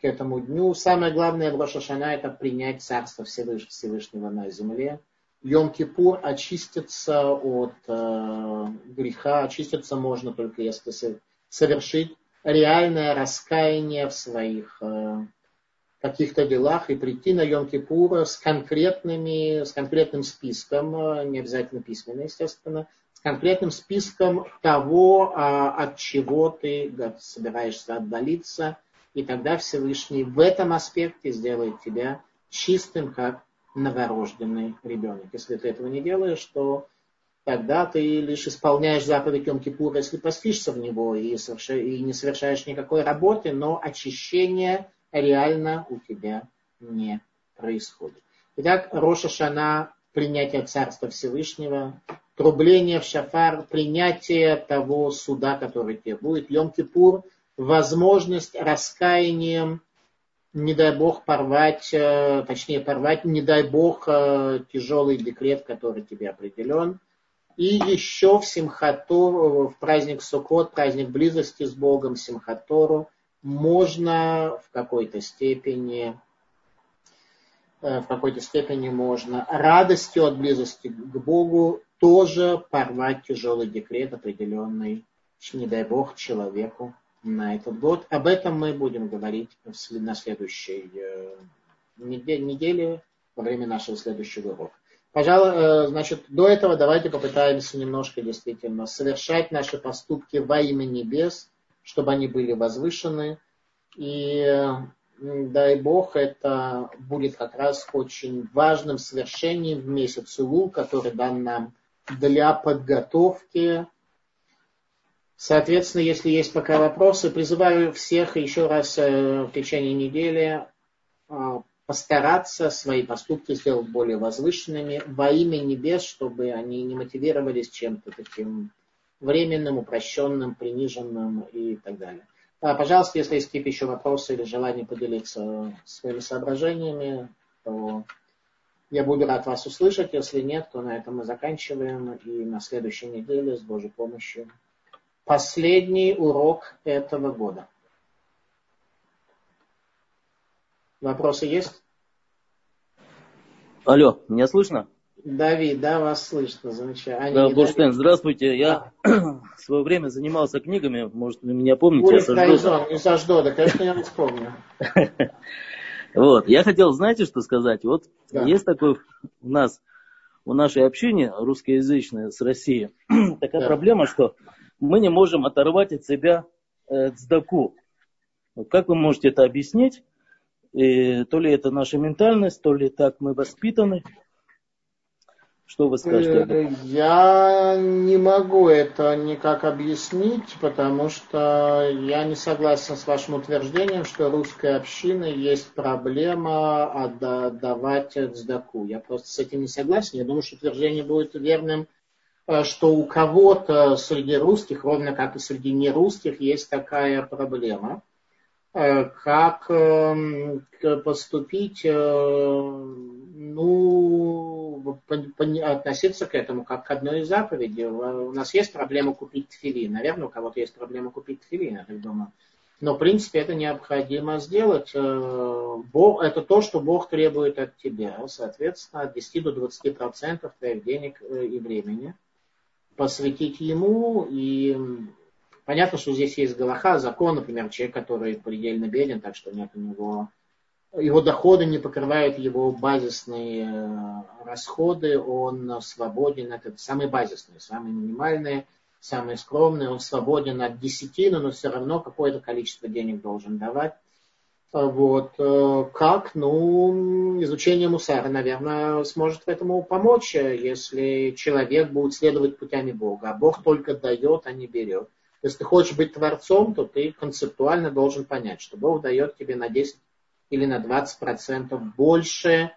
к этому дню. Самое главное в Роша Шана это принять Царство Всевышнего на земле. Йом Кипур очиститься от э, греха. Очиститься можно только если совершить реальное раскаяние в своих э, каких-то делах и прийти на Йом-Кипур с конкретными, с конкретным списком, э, не обязательно письменно, естественно, с конкретным списком того, а, от чего ты собираешься отдалиться, и тогда Всевышний в этом аспекте сделает тебя чистым, как новорожденный ребенок. Если ты этого не делаешь, то тогда ты лишь исполняешь заповедь Йом-Кипура, если постишься в него и, и не совершаешь никакой работы, но очищение реально у тебя не происходит. Итак, Роша Шана, принятие Царства Всевышнего, трубление в шафар, принятие того суда, который тебе будет, Йом-Кипур, возможность раскаянием, не дай Бог порвать, э, точнее порвать, не дай Бог э, тяжелый декрет, который тебе определен, и еще в Симхатору, в праздник Сукот, праздник близости с Богом, Симхатору, можно в какой-то степени э, в какой-то степени можно радостью от близости к Богу тоже порвать тяжелый декрет, определенный, не дай Бог, человеку на этот год. Об этом мы будем говорить на следующей э, неделе во время нашего следующего урока. Пожалуй, э, значит, до этого давайте попытаемся немножко действительно совершать наши поступки во имя небес, чтобы они были возвышены. И дай Бог, это будет как раз очень важным свершением в месяц Илу, который дан нам для подготовки Соответственно, если есть пока вопросы, призываю всех еще раз э, в течение недели э, постараться свои поступки сделать более возвышенными во имя небес, чтобы они не мотивировались чем-то таким временным, упрощенным, приниженным и так далее. А, пожалуйста, если есть какие-то еще вопросы или желание поделиться своими соображениями, то я буду рад вас услышать. Если нет, то на этом мы заканчиваем. И на следующей неделе с Божьей помощью последний урок этого года. Вопросы есть? Алло, меня слышно? Давид, да, вас слышно, замечательно. Да, Бурштейн, здравствуйте. Я в свое время занимался книгами, может, вы меня помните? Улиц Тайзон, не Саждо, да, конечно, я вас помню. Вот, я хотел, знаете, что сказать? Вот да. есть такой у нас, у нашей общины русскоязычной с Россией, такая да. проблема, что мы не можем оторвать от себя э, цдаку. Вот как вы можете это объяснить? И то ли это наша ментальность, то ли так мы воспитаны. Что вы скажете? Э, я не могу это никак объяснить, потому что я не согласен с вашим утверждением, что русская община есть проблема отдавать цдаку. Я просто с этим не согласен. Я думаю, что утверждение будет верным Э, что у кого-то среди русских, ровно как и среди нерусских, есть такая проблема. Э, как эм, поступить, э, ну, относиться к этому как к одной из заповедей. У нас есть проблема купить тфили. Наверное, у кого-то есть проблема купить тфили, я так думаю. Но, в принципе, это необходимо сделать. Бог, это то, что Бог требует от тебя. Соответственно, от 10 до 20 процентов твоих денег и времени – посвятить ему. И понятно, что здесь есть Галаха, закон, например, человек, который предельно беден, так что нет у него его доходы не покрывают его базисные э, расходы, он свободен, это самые базисные, самые минимальные, самые скромные, он свободен от десятины, но все равно какое-то количество денег должен давать. Вот. Э, как? Ну, изучение мусара, наверное, сможет этому помочь, если человек будет следовать путями Бога. А Бог только дает, а не берет. Если ты хочешь быть творцом, то ты концептуально должен понять, что Бог дает тебе на 10 или на 20 процентов больше,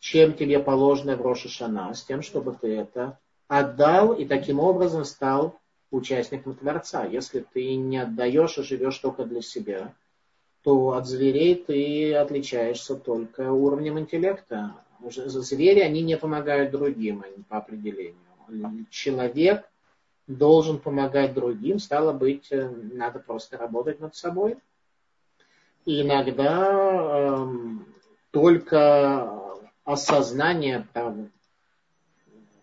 чем тебе положено в Роша Шана, с тем, чтобы ты это отдал и таким образом стал участником Творца. Если ты не отдаешь, а живешь только для себя, то от зверей ты отличаешься только уровнем интеллекта. Звери, они не помогают другим по определению. Человек должен помогать другим, стало быть, э, надо просто работать над собой. И иногда э, только осознание правда,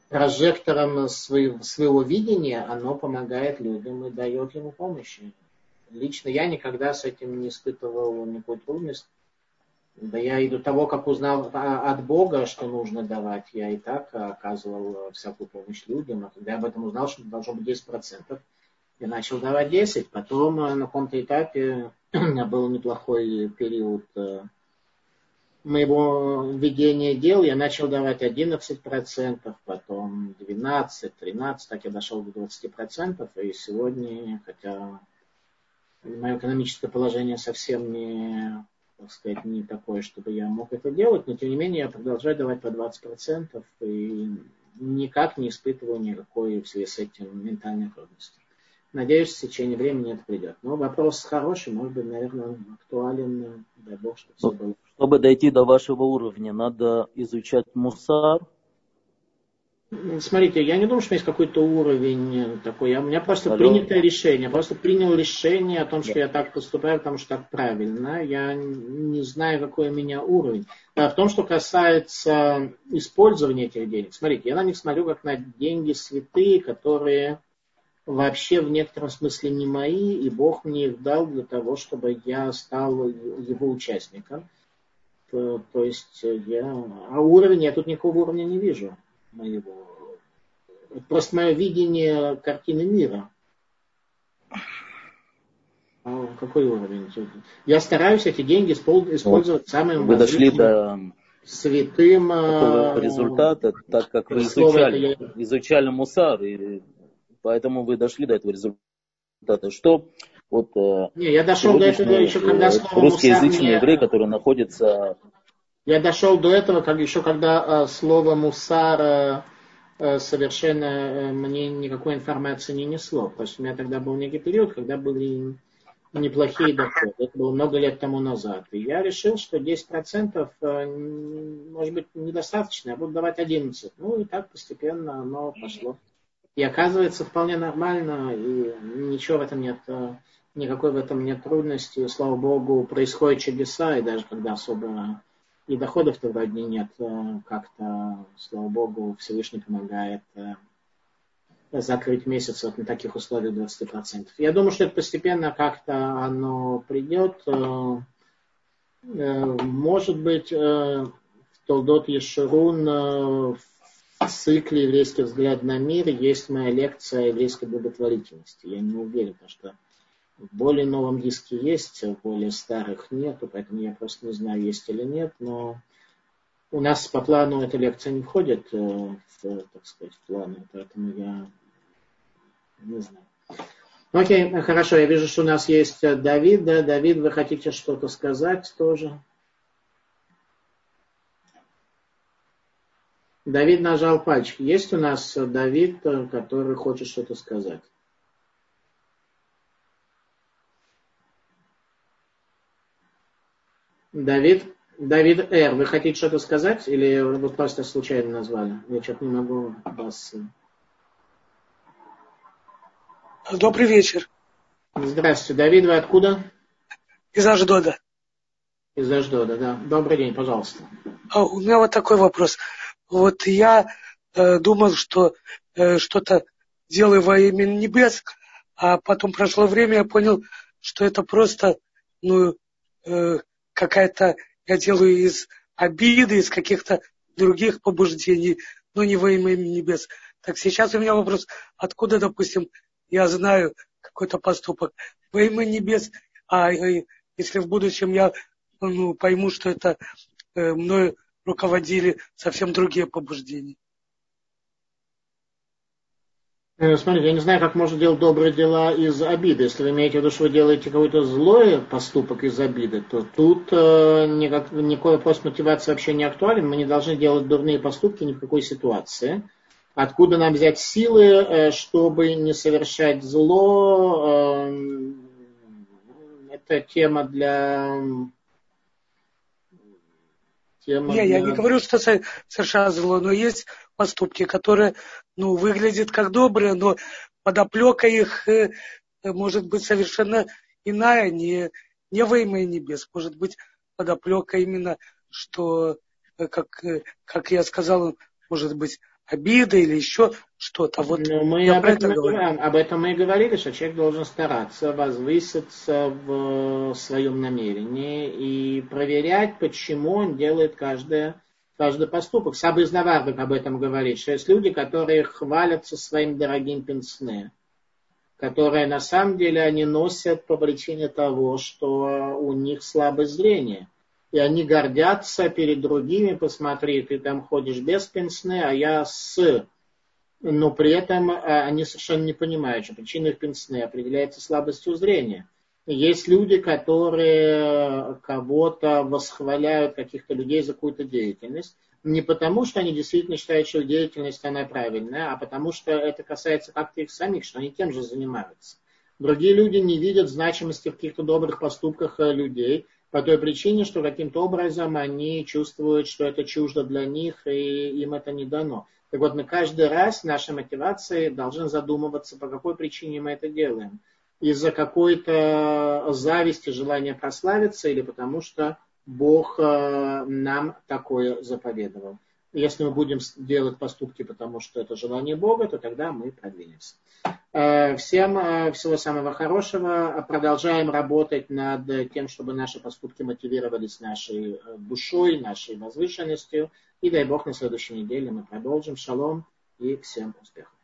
прожектором своего, своего видения, оно помогает людям и дает ему помощь. Лично я никогда с этим не испытывал никакой трудности. Да я и до того, как узнал от Бога, что нужно давать, я и так оказывал всякую помощь людям. А когда я об этом узнал, что должно быть 10%, я начал давать 10%. Потом э, на каком-то этапе у меня был неплохой период э, моего ведения дел. Я начал давать 11%, потом 12%, 13%, так я дошел до 20%. И сегодня, хотя мое экономическое положение совсем не, так сказать, не такое, чтобы я мог это делать, но тем не менее я продолжаю давать по 20% и никак не испытываю никакой в связи с этим ментальной трудности. Надеюсь, в течение времени это придет. Но вопрос хороший, может быть, наверное, актуален, дай бог, чтобы все было. Чтобы дойти до вашего уровня, надо изучать мусар, Смотрите, я не думаю, что есть какой-то уровень такой. Я, у меня просто Алло. принятое решение. Я просто принял решение о том, что да. я так поступаю, потому что так правильно. Я не знаю, какой у меня уровень. А в том, что касается использования этих денег. Смотрите, я на них смотрю как на деньги святые, которые вообще в некотором смысле не мои, и Бог мне их дал для того, чтобы я стал его участником. То, то есть я... А уровень, я тут никакого уровня не вижу моего просто мое видение картины мира. А какой уровень? Я стараюсь эти деньги использовать вот. самым Вы дошли до святым а, результата, так как вы изучали, я... изучали мусар, и поэтому вы дошли до этого результата. это, что вот э, не, я дошел до этого еще когда слово русскоязычные мне... евреи, которые находятся... Я дошел до этого, как еще когда э, слово мусар э, совершенно э, мне никакой информации не несло. Просто у меня тогда был некий период, когда были неплохие доходы. Это было много лет тому назад. И я решил, что 10% э, может быть недостаточно, я буду давать 11%. Ну и так постепенно оно пошло. И оказывается вполне нормально, и ничего в этом нет, э, никакой в этом нет трудности. Слава Богу, происходят чудеса, и даже когда особо и доходов-то вроде нет, э, как-то, слава Богу, Всевышний помогает закрыть месяц вот на таких условиях 20%. Я думаю, что это постепенно как-то оно придет. Э, э, может быть, э, в Толдот Ешерун в цикле «Еврейский взгляд на мир» есть моя лекция еврейской благотворительности. Я не уверен, что в более новом диске есть, в более старых нету, поэтому я просто не знаю, есть или нет, но у нас по плану эта лекция не входит в, так сказать, в планы, поэтому я не знаю. Окей, хорошо, я вижу, что у нас есть э, Давид. Да, Давид, вы хотите что-то сказать тоже? Давид нажал пальчик. Есть у нас э, Давид, э, который хочет что-то сказать? Давид, Давид Р, вы хотите что-то сказать или вы просто случайно назвали? Я что-то не могу вас... Добрый вечер. Здравствуйте. Давид, вы откуда? Из Аждода. Из Аждода, да. Добрый день, пожалуйста. А у меня вот такой вопрос. Вот я э, думал, что э, что-то делаю во имя небес, а потом прошло время, я понял, что это просто ну, э, какая-то, я делаю из обиды, из каких-то других побуждений, но не во имя небес. Так сейчас у меня вопрос, откуда, допустим, я знаю какой-то поступок во имя небес, а если в будущем я ну, пойму, что это э, мною руководили совсем другие побуждения. Э, смотрите, я не знаю, как можно делать добрые дела из обиды. Если вы имеете в виду, что вы делаете какой-то злой поступок из обиды, то тут э, никак, никакой вопрос мотивации вообще не актуален. Мы не должны делать дурные поступки ни в какой ситуации. Откуда нам взять силы, э, чтобы не совершать зло? Эм, это тема для... Тема не, для... я не говорю, что совершать зло, но есть поступки, которые ну, выглядят как добрые, но подоплека их э, может быть совершенно иная, не, не во имя небес. Может быть подоплека именно, что, э, как, как я сказал, может быть обида или еще что-то. Вот ну, мы об этом, говорим, об этом мы и говорили, что человек должен стараться возвыситься в своем намерении и проверять, почему он делает каждое, каждый поступок. Сабы Наварбек об этом говорит, что есть люди, которые хвалятся своим дорогим пенсне, которые на самом деле они носят по причине того, что у них слабое зрение – и они гордятся перед другими, посмотри, ты там ходишь без пенсне, а я с. Но при этом а, они совершенно не понимают, что причина их пенсне определяется слабостью зрения. Есть люди, которые кого-то восхваляют, каких-то людей за какую-то деятельность, не потому, что они действительно считают, что деятельность она правильная, а потому что это касается как-то их самих, что они тем же занимаются. Другие люди не видят значимости в каких-то добрых поступках э, людей, по той причине, что каким-то образом они чувствуют, что это чуждо для них, и им это не дано. Так вот, мы каждый раз нашей мотивации должны задумываться, по какой причине мы это делаем. Из-за какой-то зависти, желания прославиться, или потому что Бог э, нам такое заповедовал. Если мы будем делать поступки, потому что это желание Бога, то тогда мы продвинемся. Э, всем э, всего самого хорошего. Продолжаем работать над тем, чтобы наши поступки мотивировались нашей душой, нашей возвышенностью. И дай Бог на следующей неделе мы продолжим. Шалом и всем успехов.